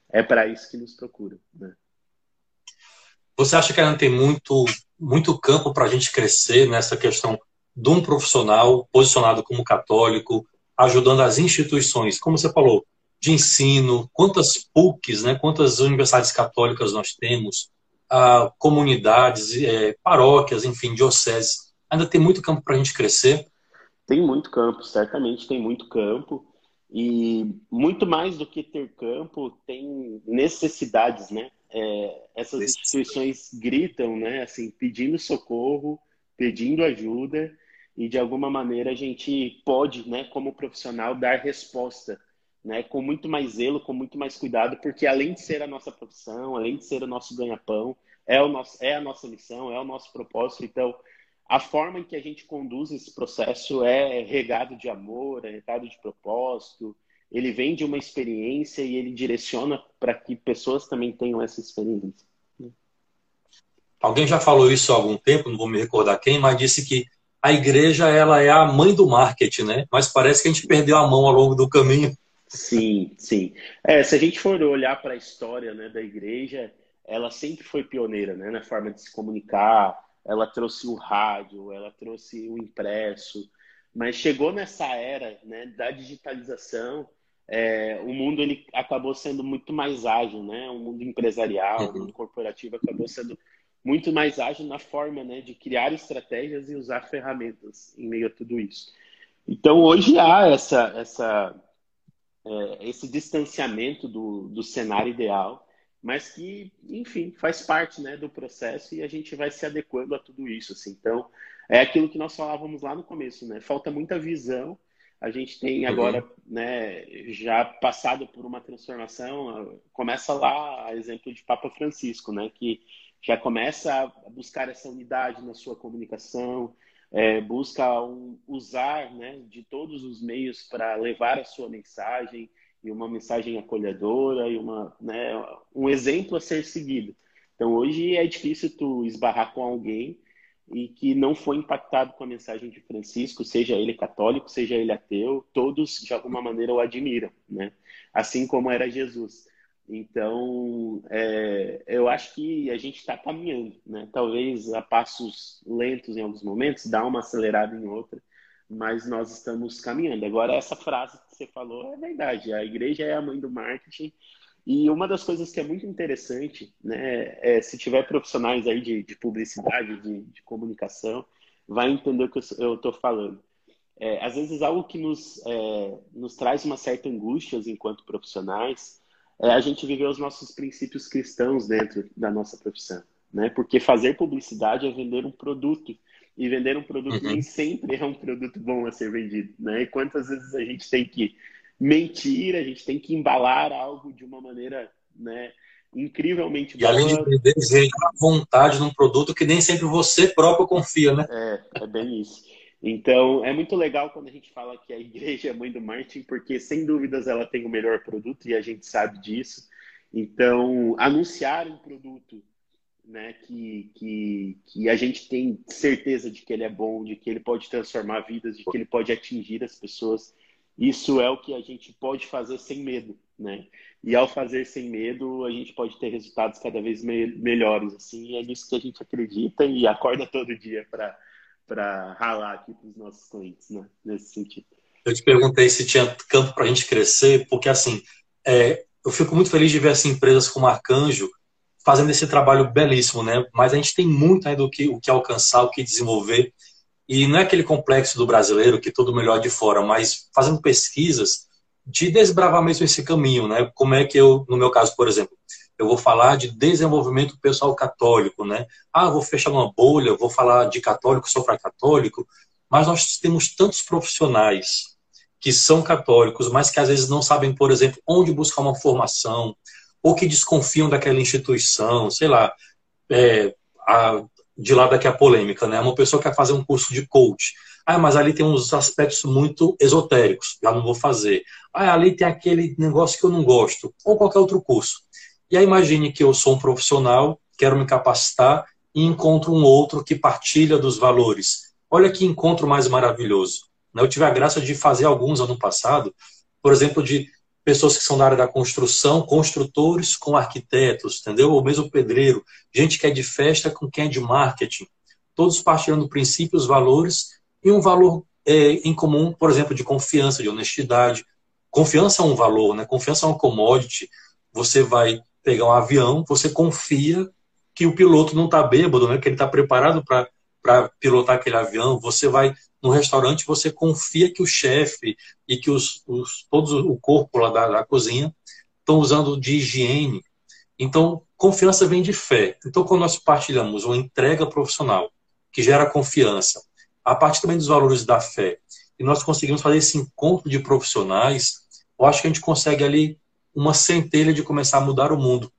é para isso que nos procura. Né? Você acha que ainda tem muito, muito campo para a gente crescer nessa questão de um profissional posicionado como católico, ajudando as instituições, como você falou, de ensino, quantas PUCs, né, quantas universidades católicas nós temos, ah, comunidades, é, paróquias, enfim, dioceses ainda tem muito campo para a gente crescer? Tem muito campo, certamente tem muito campo. E muito mais do que ter campo, tem necessidades, né? É, essas instituições gritam, né? Assim, pedindo socorro, pedindo ajuda, e de alguma maneira a gente pode, né, como profissional, dar resposta, né? Com muito mais zelo, com muito mais cuidado, porque além de ser a nossa profissão, além de ser o nosso ganha-pão, é, o nosso, é a nossa missão, é o nosso propósito. Então, a forma em que a gente conduz esse processo é regado de amor, é regado de propósito. Ele vem de uma experiência e ele direciona para que pessoas também tenham essa experiência. Alguém já falou isso há algum tempo, não vou me recordar quem, mas disse que a igreja ela é a mãe do marketing, né? Mas parece que a gente perdeu a mão ao longo do caminho. Sim, sim. É, se a gente for olhar para a história né, da igreja, ela sempre foi pioneira né, na forma de se comunicar, ela trouxe o rádio, ela trouxe o impresso, mas chegou nessa era né, da digitalização, é, o mundo ele acabou sendo muito mais ágil, né? O mundo empresarial, o mundo corporativo acabou sendo muito mais ágil na forma né, de criar estratégias e usar ferramentas em meio a tudo isso. Então hoje há essa, essa, é, esse distanciamento do, do cenário ideal mas que, enfim, faz parte né, do processo e a gente vai se adequando a tudo isso. Assim. Então, é aquilo que nós falávamos lá no começo, né? Falta muita visão. A gente tem uhum. agora, uhum. né, já passado por uma transformação. Começa lá, a exemplo de Papa Francisco, né, que já começa a buscar essa unidade na sua comunicação, é, busca um, usar né, de todos os meios para levar a sua mensagem, e uma mensagem acolhedora e uma, né, um exemplo a ser seguido. Então hoje é difícil tu esbarrar com alguém e que não foi impactado com a mensagem de Francisco, seja ele católico, seja ele ateu, todos de alguma maneira o admiram, né? Assim como era Jesus. Então, é, eu acho que a gente está caminhando, né? Talvez a passos lentos em alguns momentos, dá uma acelerada em outra, mas nós estamos caminhando. Agora, essa frase que você falou é verdade. A igreja é a mãe do marketing. E uma das coisas que é muito interessante, né, é se tiver profissionais aí de, de publicidade, de, de, comunicação, vai entender o que eu estou falando. É, às vezes algo que nos, é, nos traz uma certa angústia enquanto profissionais é a gente viver os nossos princípios cristãos dentro da nossa profissão, né? Porque fazer publicidade é vender um produto e vender um produto uhum. nem sempre é um produto bom a ser vendido, né? E quantas vezes a gente tem que mentir, a gente tem que embalar algo de uma maneira, né? Incrivelmente e boa. além de vender, gente, a vontade num produto que nem sempre você próprio confia, né? É, é bem isso. Então, é muito legal quando a gente fala que a igreja é mãe do marketing, porque sem dúvidas ela tem o melhor produto e a gente sabe disso. Então, anunciar um produto né, que, que, que a gente tem certeza de que ele é bom, de que ele pode transformar vidas, de que ele pode atingir as pessoas. Isso é o que a gente pode fazer sem medo, né? E ao fazer sem medo, a gente pode ter resultados cada vez me melhores, assim. É nisso que a gente acredita e acorda todo dia para para ralar aqui para os nossos clientes, né? Nesse sentido. Eu te perguntei se tinha campo para a gente crescer, porque assim, é, eu fico muito feliz de ver assim, empresas como Arcanjo fazendo esse trabalho belíssimo, né? Mas a gente tem muito ainda o que, o que alcançar, o que desenvolver. E não é aquele complexo do brasileiro que todo melhor de fora, mas fazendo pesquisas de desbravar mesmo esse caminho, né? Como é que eu, no meu caso, por exemplo, eu vou falar de desenvolvimento pessoal católico, né? Ah, vou fechar uma bolha, vou falar de católico, sou para católico, mas nós temos tantos profissionais que são católicos, mas que às vezes não sabem, por exemplo, onde buscar uma formação, ou que desconfiam daquela instituição, sei lá, é, a, de lá daqui a polêmica, né? Uma pessoa quer fazer um curso de coach. Ah, mas ali tem uns aspectos muito esotéricos, já não vou fazer. Ah, ali tem aquele negócio que eu não gosto, ou qualquer outro curso. E aí imagine que eu sou um profissional, quero me capacitar e encontro um outro que partilha dos valores. Olha que encontro mais maravilhoso. Né? Eu tive a graça de fazer alguns ano passado, por exemplo, de pessoas que são da área da construção, construtores com arquitetos, entendeu? Ou mesmo pedreiro, gente que é de festa com quem é de marketing. Todos partilhando princípios, valores e um valor é, em comum, por exemplo, de confiança, de honestidade. Confiança é um valor, né? Confiança é uma commodity. Você vai pegar um avião, você confia que o piloto não está bêbado, né? Que ele está preparado para pilotar aquele avião. Você vai no restaurante você confia que o chefe e que os, os todos o corpo lá da, da cozinha estão usando de higiene. Então, confiança vem de fé. Então, quando nós partilhamos uma entrega profissional que gera confiança, a partir também dos valores da fé, e nós conseguimos fazer esse encontro de profissionais, eu acho que a gente consegue ali uma centelha de começar a mudar o mundo.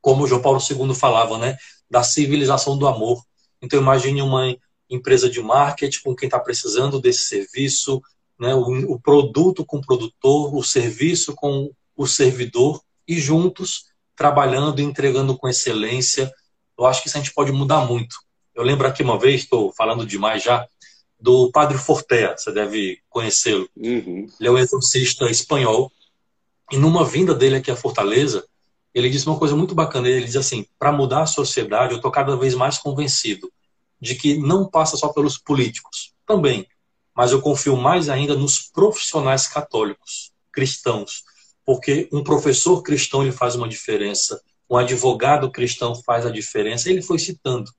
Como João Paulo II falava, né? Da civilização do amor. Então, imagine uma empresa de marketing com quem está precisando desse serviço, né, o, o, produto com o produtor, o serviço com o servidor, e juntos, trabalhando e entregando com excelência. Eu acho que isso a gente pode mudar muito. Eu lembro aqui uma vez, estou falando demais já, do Padre Fortea, você deve conhecê-lo. Uhum. Ele é um exorcista espanhol. E numa vinda dele aqui a Fortaleza, ele disse uma coisa muito bacana. Ele diz assim: para mudar a sociedade, eu estou cada vez mais convencido de que não passa só pelos políticos, também, mas eu confio mais ainda nos profissionais católicos, cristãos, porque um professor cristão ele faz uma diferença, um advogado cristão faz a diferença. Ele foi citando.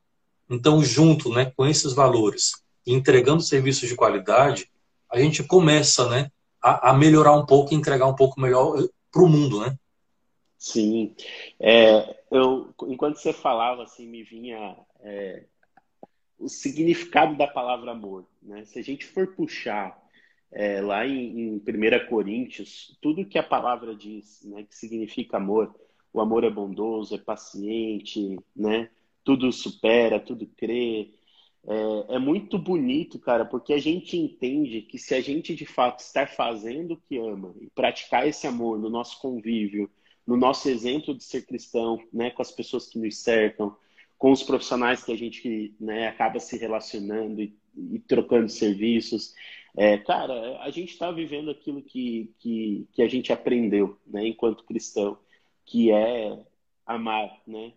Então, junto, né, com esses valores, entregando serviços de qualidade, a gente começa, né, a, a melhorar um pouco e entregar um pouco melhor eh, para o mundo, né? Sim, é, eu enquanto você falava assim me vinha é, o significado da palavra amor. Né? Se a gente for puxar é, lá em, em 1 Coríntios, tudo que a palavra diz, né, que significa amor, o amor é bondoso, é paciente, né? tudo supera, tudo crê. É, é muito bonito, cara, porque a gente entende que se a gente de fato está fazendo o que ama e praticar esse amor no nosso convívio, no nosso exemplo de ser cristão, né, com as pessoas que nos cercam, com os profissionais que a gente né, acaba se relacionando e, e trocando serviços. É, cara, a gente está vivendo aquilo que, que, que a gente aprendeu né, enquanto cristão, que é amar, né?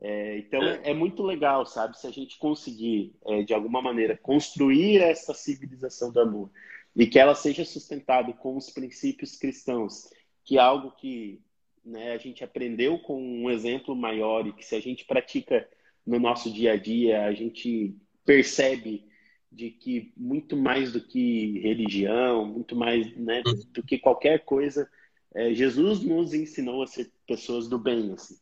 É, então é, é, muito legal, sabe? Se a gente conseguir, é, de alguma maneira, construir essa civilização do amor e que ela seja sustentada com os princípios cristãos, que é algo que né, a gente aprendeu com um exemplo maior e que se a gente pratica no nosso dia a dia, a gente percebe de que muito mais do que religião, muito mais né, uhum. do que qualquer coisa, é, Jesus nos ensinou a ser pessoas do bem. Assim.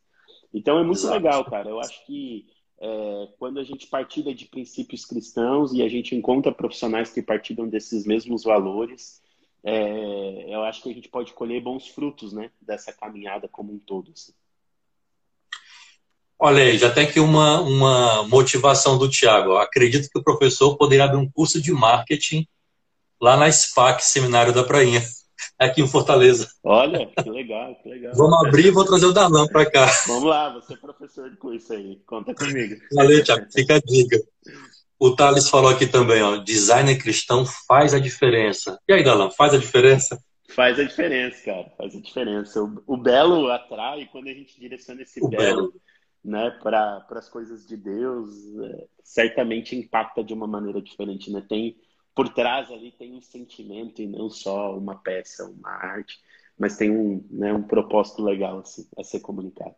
Então é muito Exato. legal, cara. Eu acho que é, quando a gente partilha de princípios cristãos e a gente encontra profissionais que partilham desses mesmos valores, é, eu acho que a gente pode colher bons frutos né, dessa caminhada como um todo. Assim. Olha aí, já tem aqui uma, uma motivação do Tiago. Acredito que o professor poderia abrir um curso de marketing lá na SPAC, Seminário da Prainha, aqui em Fortaleza. Olha, que legal, que legal. Vamos abrir e vou trazer o Darlan para cá. Vamos lá, você é professor de curso aí, conta comigo. Valeu, Tiago, fica a dica. O Thales falou aqui também, ó, designer cristão faz a diferença. E aí, Darlan, faz a diferença? Faz a diferença, cara, faz a diferença. O, o belo atrai quando a gente direciona esse o belo, belo né, para as coisas de Deus, é, certamente impacta de uma maneira diferente, né? Tem por trás ali tem um sentimento e não só uma peça, uma arte, mas tem um, né, um propósito legal assim, a ser comunicado.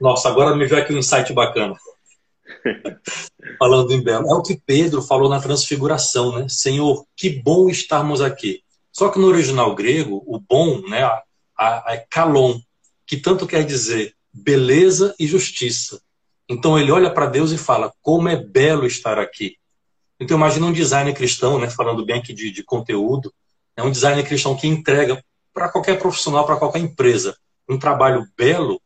Nossa, agora me veio aqui um insight bacana. Falando em Belo. É o que Pedro falou na transfiguração, né? Senhor, que bom estarmos aqui. Só que no original grego, o bom, né, a, a, é kalon, que tanto quer dizer beleza e justiça. Então ele olha para Deus e fala: como é belo estar aqui. Então imagina um designer cristão, né, falando bem aqui de, de conteúdo, é um designer cristão que entrega para qualquer profissional, para qualquer empresa, um trabalho belo,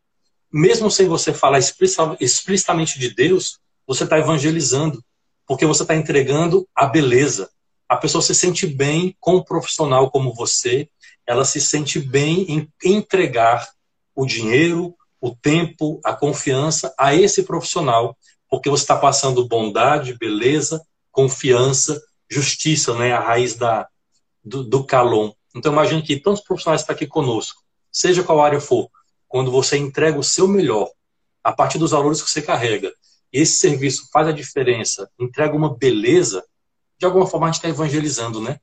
mesmo sem você falar explicitamente de Deus, você está evangelizando, porque você está entregando a beleza. A pessoa se sente bem com um profissional como você, ela se sente bem em entregar o dinheiro, o tempo, a confiança a esse profissional, porque você está passando bondade, beleza, confiança, justiça, né? A raiz da, do, do calon. Então, imagine que tantos profissionais estão aqui conosco, seja qual área for, quando você entrega o seu melhor, a partir dos valores que você carrega, e esse serviço faz a diferença, entrega uma beleza, de alguma forma a gente está evangelizando, né?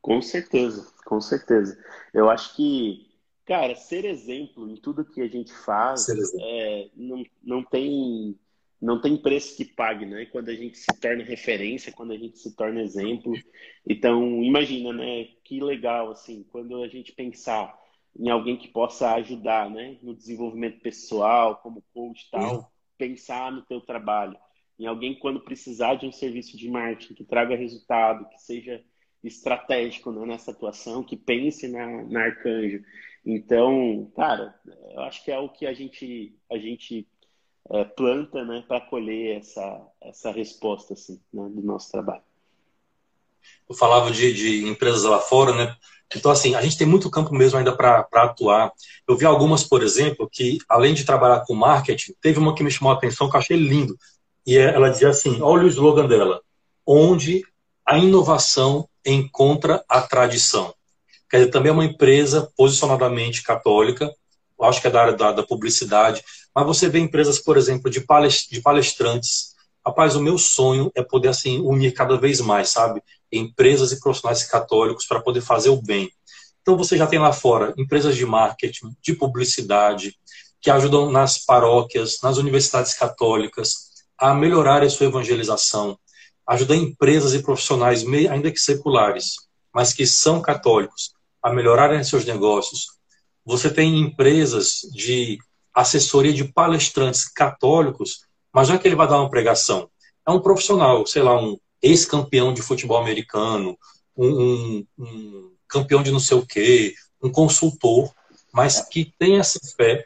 Com certeza, com certeza. Eu acho que Cara, ser exemplo em tudo que a gente faz é, não, não, tem, não tem preço que pague, né? Quando a gente se torna referência, quando a gente se torna exemplo. Então, imagina, né? Que legal, assim, quando a gente pensar em alguém que possa ajudar, né? No desenvolvimento pessoal, como coach e tal, uhum. pensar no teu trabalho. Em alguém quando precisar de um serviço de marketing que traga resultado, que seja estratégico né, nessa atuação, que pense na, na Arcanjo. Então, cara, eu acho que é o que a gente, a gente é, planta né, para colher essa, essa resposta assim, né, do nosso trabalho. Eu falava de, de empresas lá fora, né? Então, assim, a gente tem muito campo mesmo ainda para atuar. Eu vi algumas, por exemplo, que além de trabalhar com marketing, teve uma que me chamou a atenção que eu achei lindo. E é, ela dizia assim: olha o slogan dela, onde a inovação encontra a tradição. Quer dizer, também é uma empresa posicionadamente católica, acho que é da área da, da publicidade, mas você vê empresas, por exemplo, de, de palestrantes. Rapaz, o meu sonho é poder assim unir cada vez mais, sabe? Empresas e profissionais católicos para poder fazer o bem. Então você já tem lá fora empresas de marketing, de publicidade, que ajudam nas paróquias, nas universidades católicas a melhorar a sua evangelização, ajudar empresas e profissionais, ainda que seculares, mas que são católicos, a melhorarem seus negócios. Você tem empresas de assessoria de palestrantes católicos, mas não é que ele vai dar uma pregação. É um profissional, sei lá, um ex-campeão de futebol americano, um, um, um, campeão de não sei o quê, um consultor, mas que tem essa fé.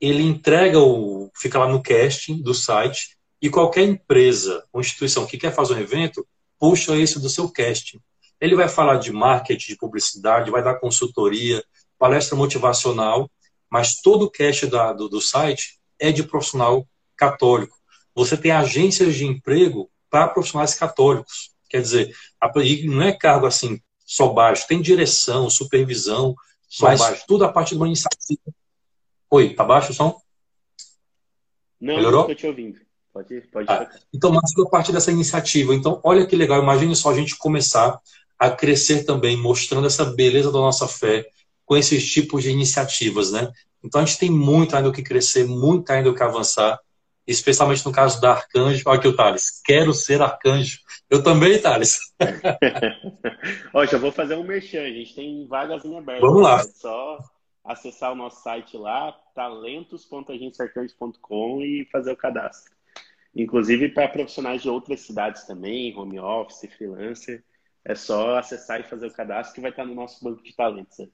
Ele entrega o. fica lá no casting do site, e qualquer empresa ou instituição que quer fazer um evento, puxa esse do seu casting. Ele vai falar de marketing, de publicidade, vai dar consultoria, palestra motivacional, mas todo o cast da, do, do site é de profissional católico. Você tem agências de emprego para profissionais católicos. Quer dizer, não é cargo assim só baixo, tem direção, supervisão, só mas baixo. tudo a partir de uma iniciativa. Oi, tá baixo o som? Não, Melhorou? estou te ouvindo. Pode, pode ah, Então, mas tudo a partir dessa iniciativa. Então, olha que legal, imagine só a gente começar a crescer também, mostrando essa beleza da nossa fé com esses tipos de iniciativas, né? Então a gente tem muito ainda o que crescer, muito ainda o que avançar, especialmente no caso da Arcanjo. Olha aqui o Thales, quero ser Arcanjo. Eu também, Thales. Ó, já vou fazer um merchan, a gente tem vagas em aberto. Vamos lá. É só acessar o nosso site lá, talentos.agenciarcanjo.com e fazer o cadastro. Inclusive para profissionais de outras cidades também, home office, freelancer, é só acessar e fazer o cadastro que vai estar no nosso banco de talentos. Né?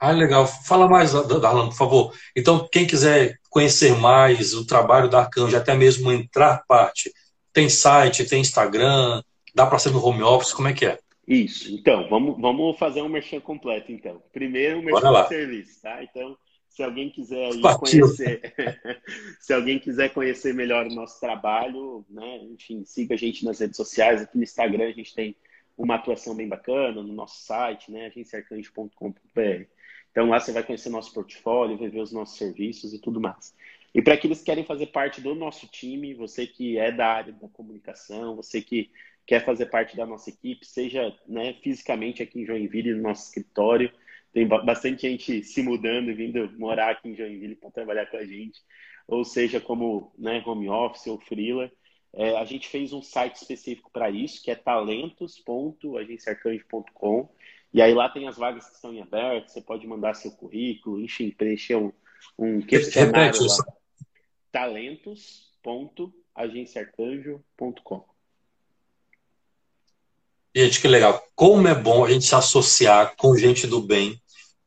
Ah, legal. Fala mais, Darlan, por favor. Então, quem quiser conhecer mais o trabalho da Arcanjo, até mesmo entrar parte, tem site, tem Instagram, dá para ser no home office, como é que é? Isso. Então, vamos, vamos fazer um merchan completo, então. Primeiro, um merchan de serviço, tá? Então, se alguém quiser conhecer, se alguém quiser conhecer melhor o nosso trabalho, né? Enfim, siga a gente nas redes sociais, aqui no Instagram a gente tem uma atuação bem bacana no nosso site, né? agenciarcanjo.com.br. Então lá você vai conhecer nosso portfólio, vai ver os nossos serviços e tudo mais. E para aqueles que querem fazer parte do nosso time, você que é da área da comunicação, você que quer fazer parte da nossa equipe, seja né, fisicamente aqui em Joinville, no nosso escritório, tem bastante gente se mudando e vindo morar aqui em Joinville para trabalhar com a gente, ou seja, como né, home office ou freela. É, a gente fez um site específico para isso, que é talentos.agenciarcanjo.com. E aí lá tem as vagas que estão em aberto, você pode mandar seu currículo, enfim, preencher um, um questionário lá. talentos.agenciarcanjo.com Gente, que legal. Como é bom a gente se associar com gente do bem,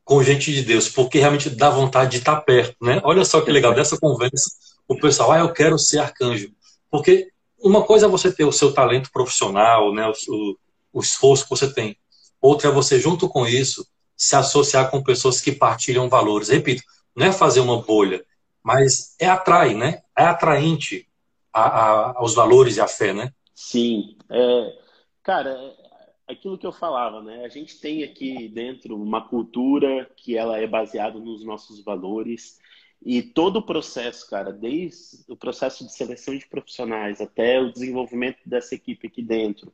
com gente de Deus, porque realmente dá vontade de estar perto, né? Olha só que legal, dessa conversa, o pessoal, ah, eu quero ser arcanjo. Porque uma coisa é você ter o seu talento profissional, né? O, o esforço que você tem. Outra é você, junto com isso, se associar com pessoas que partilham valores. Repito, não é fazer uma bolha, mas é atrai, né? É atraente a, a, aos valores e à fé, né? Sim. É, cara, aquilo que eu falava, né? A gente tem aqui dentro uma cultura que ela é baseada nos nossos valores e todo o processo, cara, desde o processo de seleção de profissionais até o desenvolvimento dessa equipe aqui dentro,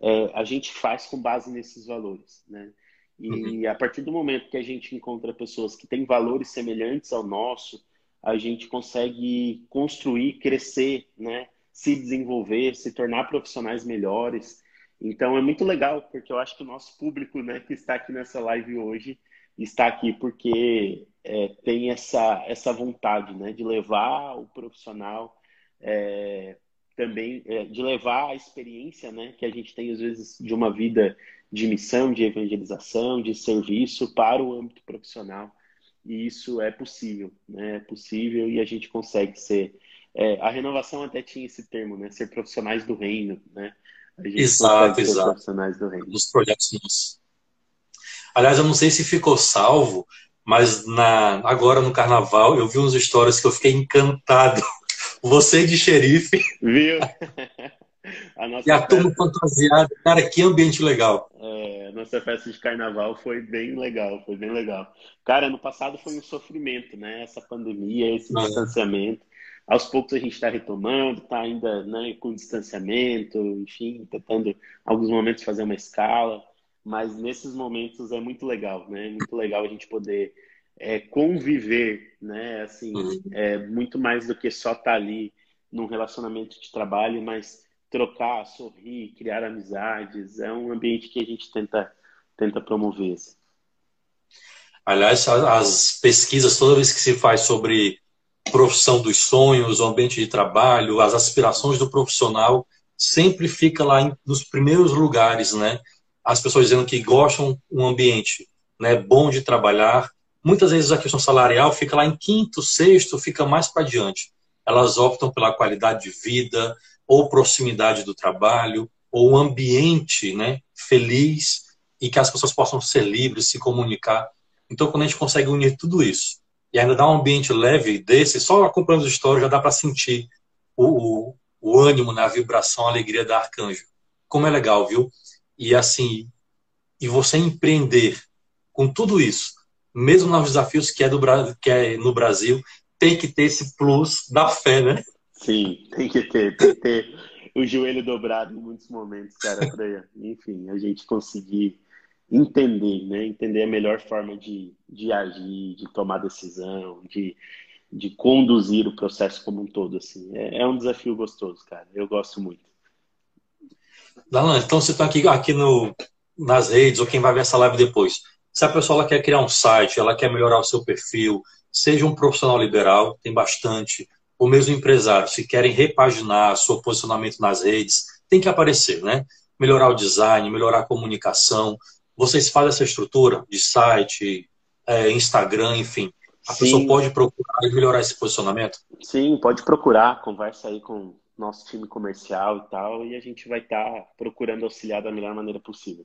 é, a gente faz com base nesses valores, né? E uhum. a partir do momento que a gente encontra pessoas que têm valores semelhantes ao nosso, a gente consegue construir, crescer, né? Se desenvolver, se tornar profissionais melhores. Então é muito legal, porque eu acho que o nosso público, né, que está aqui nessa live hoje, está aqui porque é, tem essa, essa vontade, né, de levar o profissional é, também é, de levar a experiência né, que a gente tem, às vezes, de uma vida de missão, de evangelização, de serviço para o âmbito profissional. E isso é possível, né? É possível e a gente consegue ser. É, a renovação até tinha esse termo, né? Ser profissionais do reino, né? A gente exato, exato. profissionais do reino. Dos projetos nossos. Aliás, eu não sei se ficou salvo, mas na, agora no carnaval eu vi uns histórias que eu fiquei encantado você de xerife. Viu? A nossa e a festa... turma fantasiada. Cara, que ambiente legal. É, a nossa festa de carnaval foi bem legal, foi bem legal. Cara, ano passado foi um sofrimento, né? Essa pandemia, esse é. distanciamento. Aos poucos a gente está retomando, está ainda né, com distanciamento, enfim, tentando, em alguns momentos, fazer uma escala. Mas nesses momentos é muito legal, né? É muito legal a gente poder é, conviver, né? Assim, uhum. é muito mais do que só estar tá ali num relacionamento de trabalho, mas trocar, sorrir, criar amizades. É um ambiente que a gente tenta, tenta promover. Assim. Aliás, as pesquisas, toda vez que se faz sobre profissão dos sonhos, o ambiente de trabalho, as aspirações do profissional, sempre fica lá nos primeiros lugares, né? As pessoas dizendo que gostam um ambiente né, bom de trabalhar, Muitas vezes a questão salarial fica lá em quinto, sexto, fica mais para diante. Elas optam pela qualidade de vida, ou proximidade do trabalho, ou ambiente né, feliz e que as pessoas possam ser livres, se comunicar. Então, quando a gente consegue unir tudo isso e ainda dar um ambiente leve desse, só acompanhando as histórias já dá para sentir o, o, o ânimo, na né, vibração, a alegria da Arcanjo. Como é legal, viu? E assim, e você empreender com tudo isso, mesmo nos desafios que é, do, que é no Brasil, tem que ter esse plus da fé, né? Sim, tem que ter, tem que ter. o joelho dobrado em muitos momentos, cara, para, enfim, a gente conseguir entender, né? Entender a melhor forma de, de agir, de tomar decisão, de, de conduzir o processo como um todo, assim. É, é um desafio gostoso, cara. Eu gosto muito. Dalan, então você está aqui, aqui no, nas redes, ou quem vai ver essa live depois. Se a pessoa quer criar um site, ela quer melhorar o seu perfil, seja um profissional liberal, tem bastante, ou mesmo empresário, se querem repaginar seu posicionamento nas redes, tem que aparecer, né? Melhorar o design, melhorar a comunicação. Vocês fazem essa estrutura de site, é, Instagram, enfim. A Sim. pessoa pode procurar e melhorar esse posicionamento? Sim, pode procurar, conversa aí com nosso time comercial e tal, e a gente vai estar tá procurando auxiliar da melhor maneira possível.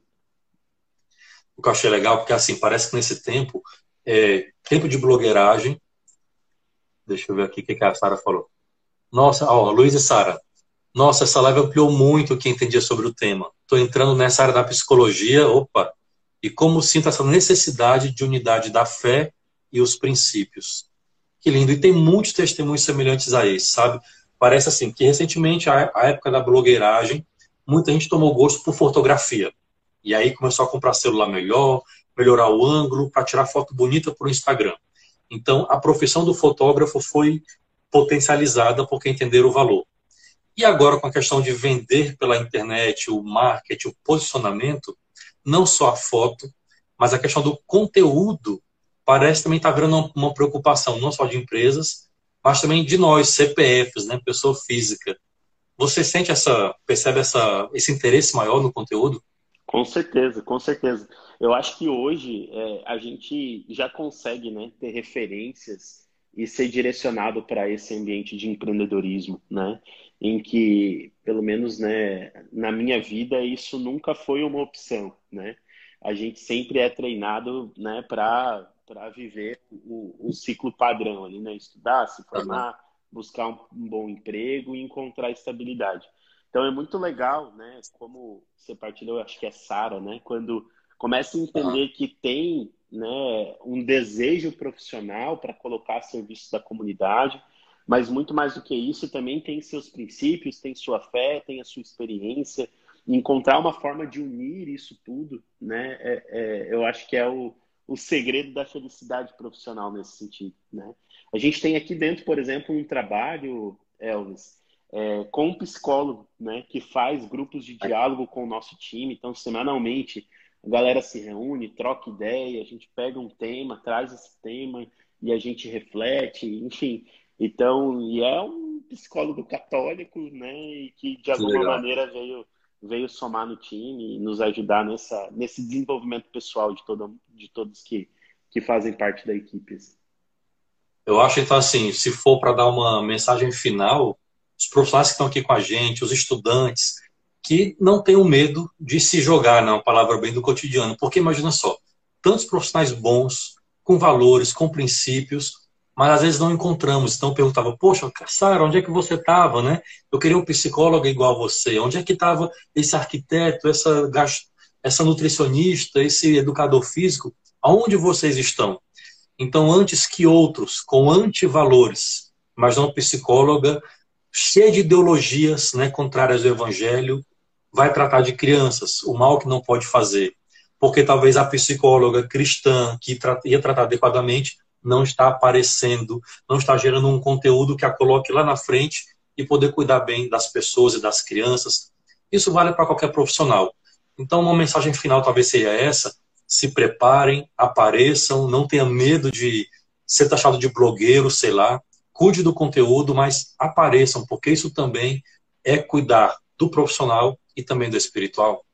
O que eu achei legal, porque assim, parece que nesse tempo, é, tempo de blogueiragem, deixa eu ver aqui o que, a Sara falou. Nossa, ó, Luiz e Sara, nossa, essa live ampliou muito o que entendia sobre o tema. Estou entrando nessa área da psicologia, opa, e como sinto essa necessidade de unidade da fé e os princípios. Que lindo. E tem muitos testemunhos semelhantes a esse, sabe? Parece assim que recentemente, a época da blogueiragem, muita gente tomou gosto por fotografia. E aí começou a comprar celular melhor, melhorar o ângulo, para tirar foto bonita para o Instagram. Então, a profissão do fotógrafo foi potencializada porque entenderam o valor. E agora, com a questão de vender pela internet, o marketing, o posicionamento, não só a foto, mas a questão do conteúdo parece também estar tá virando uma preocupação, não só de empresas, mas também de nós, CPFs, né, pessoa física. Você sente essa, percebe essa, esse interesse maior no conteúdo? Com certeza, com certeza. Eu acho que hoje é, a gente já consegue né, ter referências e ser direcionado para esse ambiente de empreendedorismo, né? Em que, pelo menos né, na minha vida, isso nunca foi uma opção, né? A gente sempre é treinado né, para viver o, o, ciclo padrão ali, né? Estudar, se formar, buscar um, um bom emprego e encontrar estabilidade. Então é muito legal, né? Como você partilhou, acho que é Sara, né? Quando começa a entender que tem né, um desejo profissional para colocar a serviço da comunidade, mas muito mais do que isso, também tem seus princípios, tem sua fé, tem a sua experiência. Encontrar uma forma de unir isso tudo, né? É, é, eu acho que é o, o segredo da felicidade profissional nesse sentido, né? A gente tem aqui dentro, por exemplo, um trabalho, Elvis, é, com um psicólogo, né, que faz grupos de diálogo com o nosso time. Então, semanalmente, a galera se reúne, troca ideia, a gente pega um tema, traz esse tema e a gente reflete, enfim. Então, e é um psicólogo católico, né, e que de alguma maneira veio veio somar no time e nos ajudar nessa nesse desenvolvimento pessoal de todo, de todos que que fazem parte da equipe. Eu acho então assim, se for para dar uma mensagem final, os profissionais que estão aqui com a gente, os estudantes, que não tenham medo de se jogar, não, palavra bem do cotidiano. Porque imagina só, tantos profissionais bons, com valores, com princípios, mas às vezes não encontramos. Então perguntava, poxa, Sara, onde é que você estava, né? Eu queria um psicólogo igual a você. Onde é que estava esse arquiteto, essa, essa nutricionista, esse educador físico? Aonde vocês estão? Então, antes que outros com antivalores, mas não psicóloga, cheia de ideologias né, contrárias ao evangelho, vai tratar de crianças, o mal que não pode fazer. Porque talvez a psicóloga cristã que ia tratar adequadamente não está aparecendo, não está gerando um conteúdo que a coloque lá na frente e poder cuidar bem das pessoas e das crianças. Isso vale para qualquer profissional. Então, uma mensagem final talvez seja essa: se preparem, apareçam, não tenha medo de ser taxado de blogueiro, sei lá cuide do conteúdo, mas apareçam, porque isso também é cuidar do profissional e também do espiritual.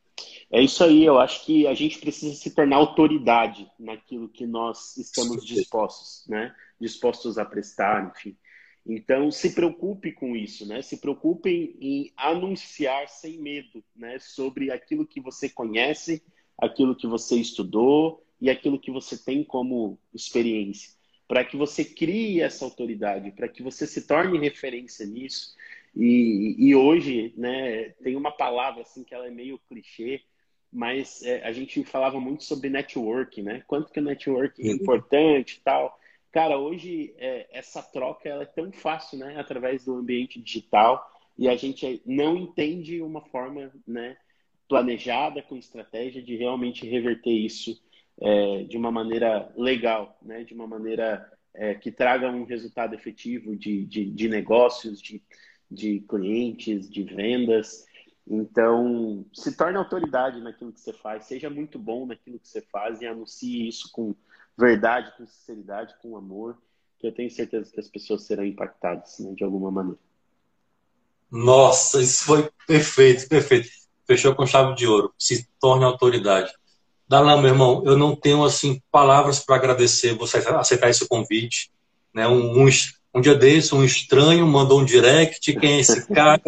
É isso aí, eu acho que a gente precisa se tornar autoridade naquilo que nós estamos dispostos, né? Dispostos a prestar, enfim. Então, se preocupe com isso, né? Se preocupe em, em anunciar sem medo, né? Sobre aquilo que você conhece, aquilo que você estudou e aquilo que você tem como experiência para que você crie essa autoridade, para que você se torne referência nisso. E, e, hoje, né, tem uma palavra assim que ela é meio clichê, mas é, a gente falava muito sobre network, né? Quanto que o network é importante e tal. Cara, hoje é, essa troca ela é tão fácil, né? Através do ambiente digital. e a gente não entende uma forma né, planejada, com estratégia, de realmente reverter isso é, de uma maneira legal, né, de uma maneira é, que traga um resultado efetivo de, de, de negócios, de, de clientes, de vendas. Então, se torne autoridade naquilo que você faz, seja muito bom naquilo que você faz e anuncie isso com verdade, com sinceridade, com amor, que eu tenho certeza que as pessoas serão impactadas né, de alguma maneira. Nossa, isso foi perfeito, perfeito. Fechou com chave de ouro. Se torne autoridade. Dalan, meu irmão, eu não tenho assim palavras para agradecer você aceitar esse convite. Né? Um, um, um dia desse, um estranho mandou um direct, quem é esse cara?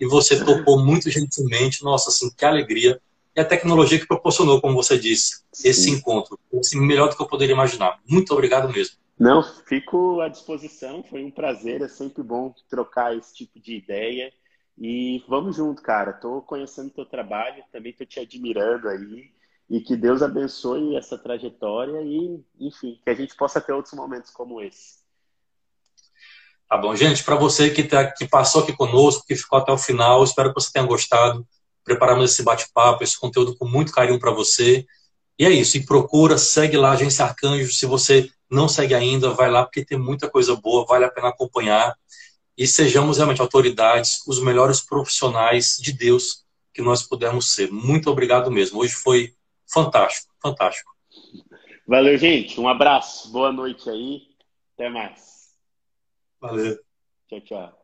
E você tocou muito gentilmente. Nossa, assim, que alegria. E a tecnologia que proporcionou, como você disse, esse Sim. encontro. Assim, melhor do que eu poderia imaginar. Muito obrigado mesmo. Não, fico à disposição. Foi um prazer. É sempre bom trocar esse tipo de ideia. E vamos junto, cara. Estou conhecendo teu trabalho, também estou te admirando aí. E que Deus abençoe essa trajetória e, enfim, que a gente possa ter outros momentos como esse. Tá bom, gente? Para você que, tá, que passou aqui conosco, que ficou até o final, espero que você tenha gostado. Preparamos esse bate-papo, esse conteúdo com muito carinho para você. E é isso. E procura, segue lá, Agência Arcanjo. Se você não segue ainda, vai lá, porque tem muita coisa boa, vale a pena acompanhar. E sejamos realmente autoridades, os melhores profissionais de Deus que nós pudermos ser. Muito obrigado mesmo. Hoje foi fantástico, fantástico. Valeu, gente. Um abraço. Boa noite aí. Até mais. Valeu. Tchau, tchau.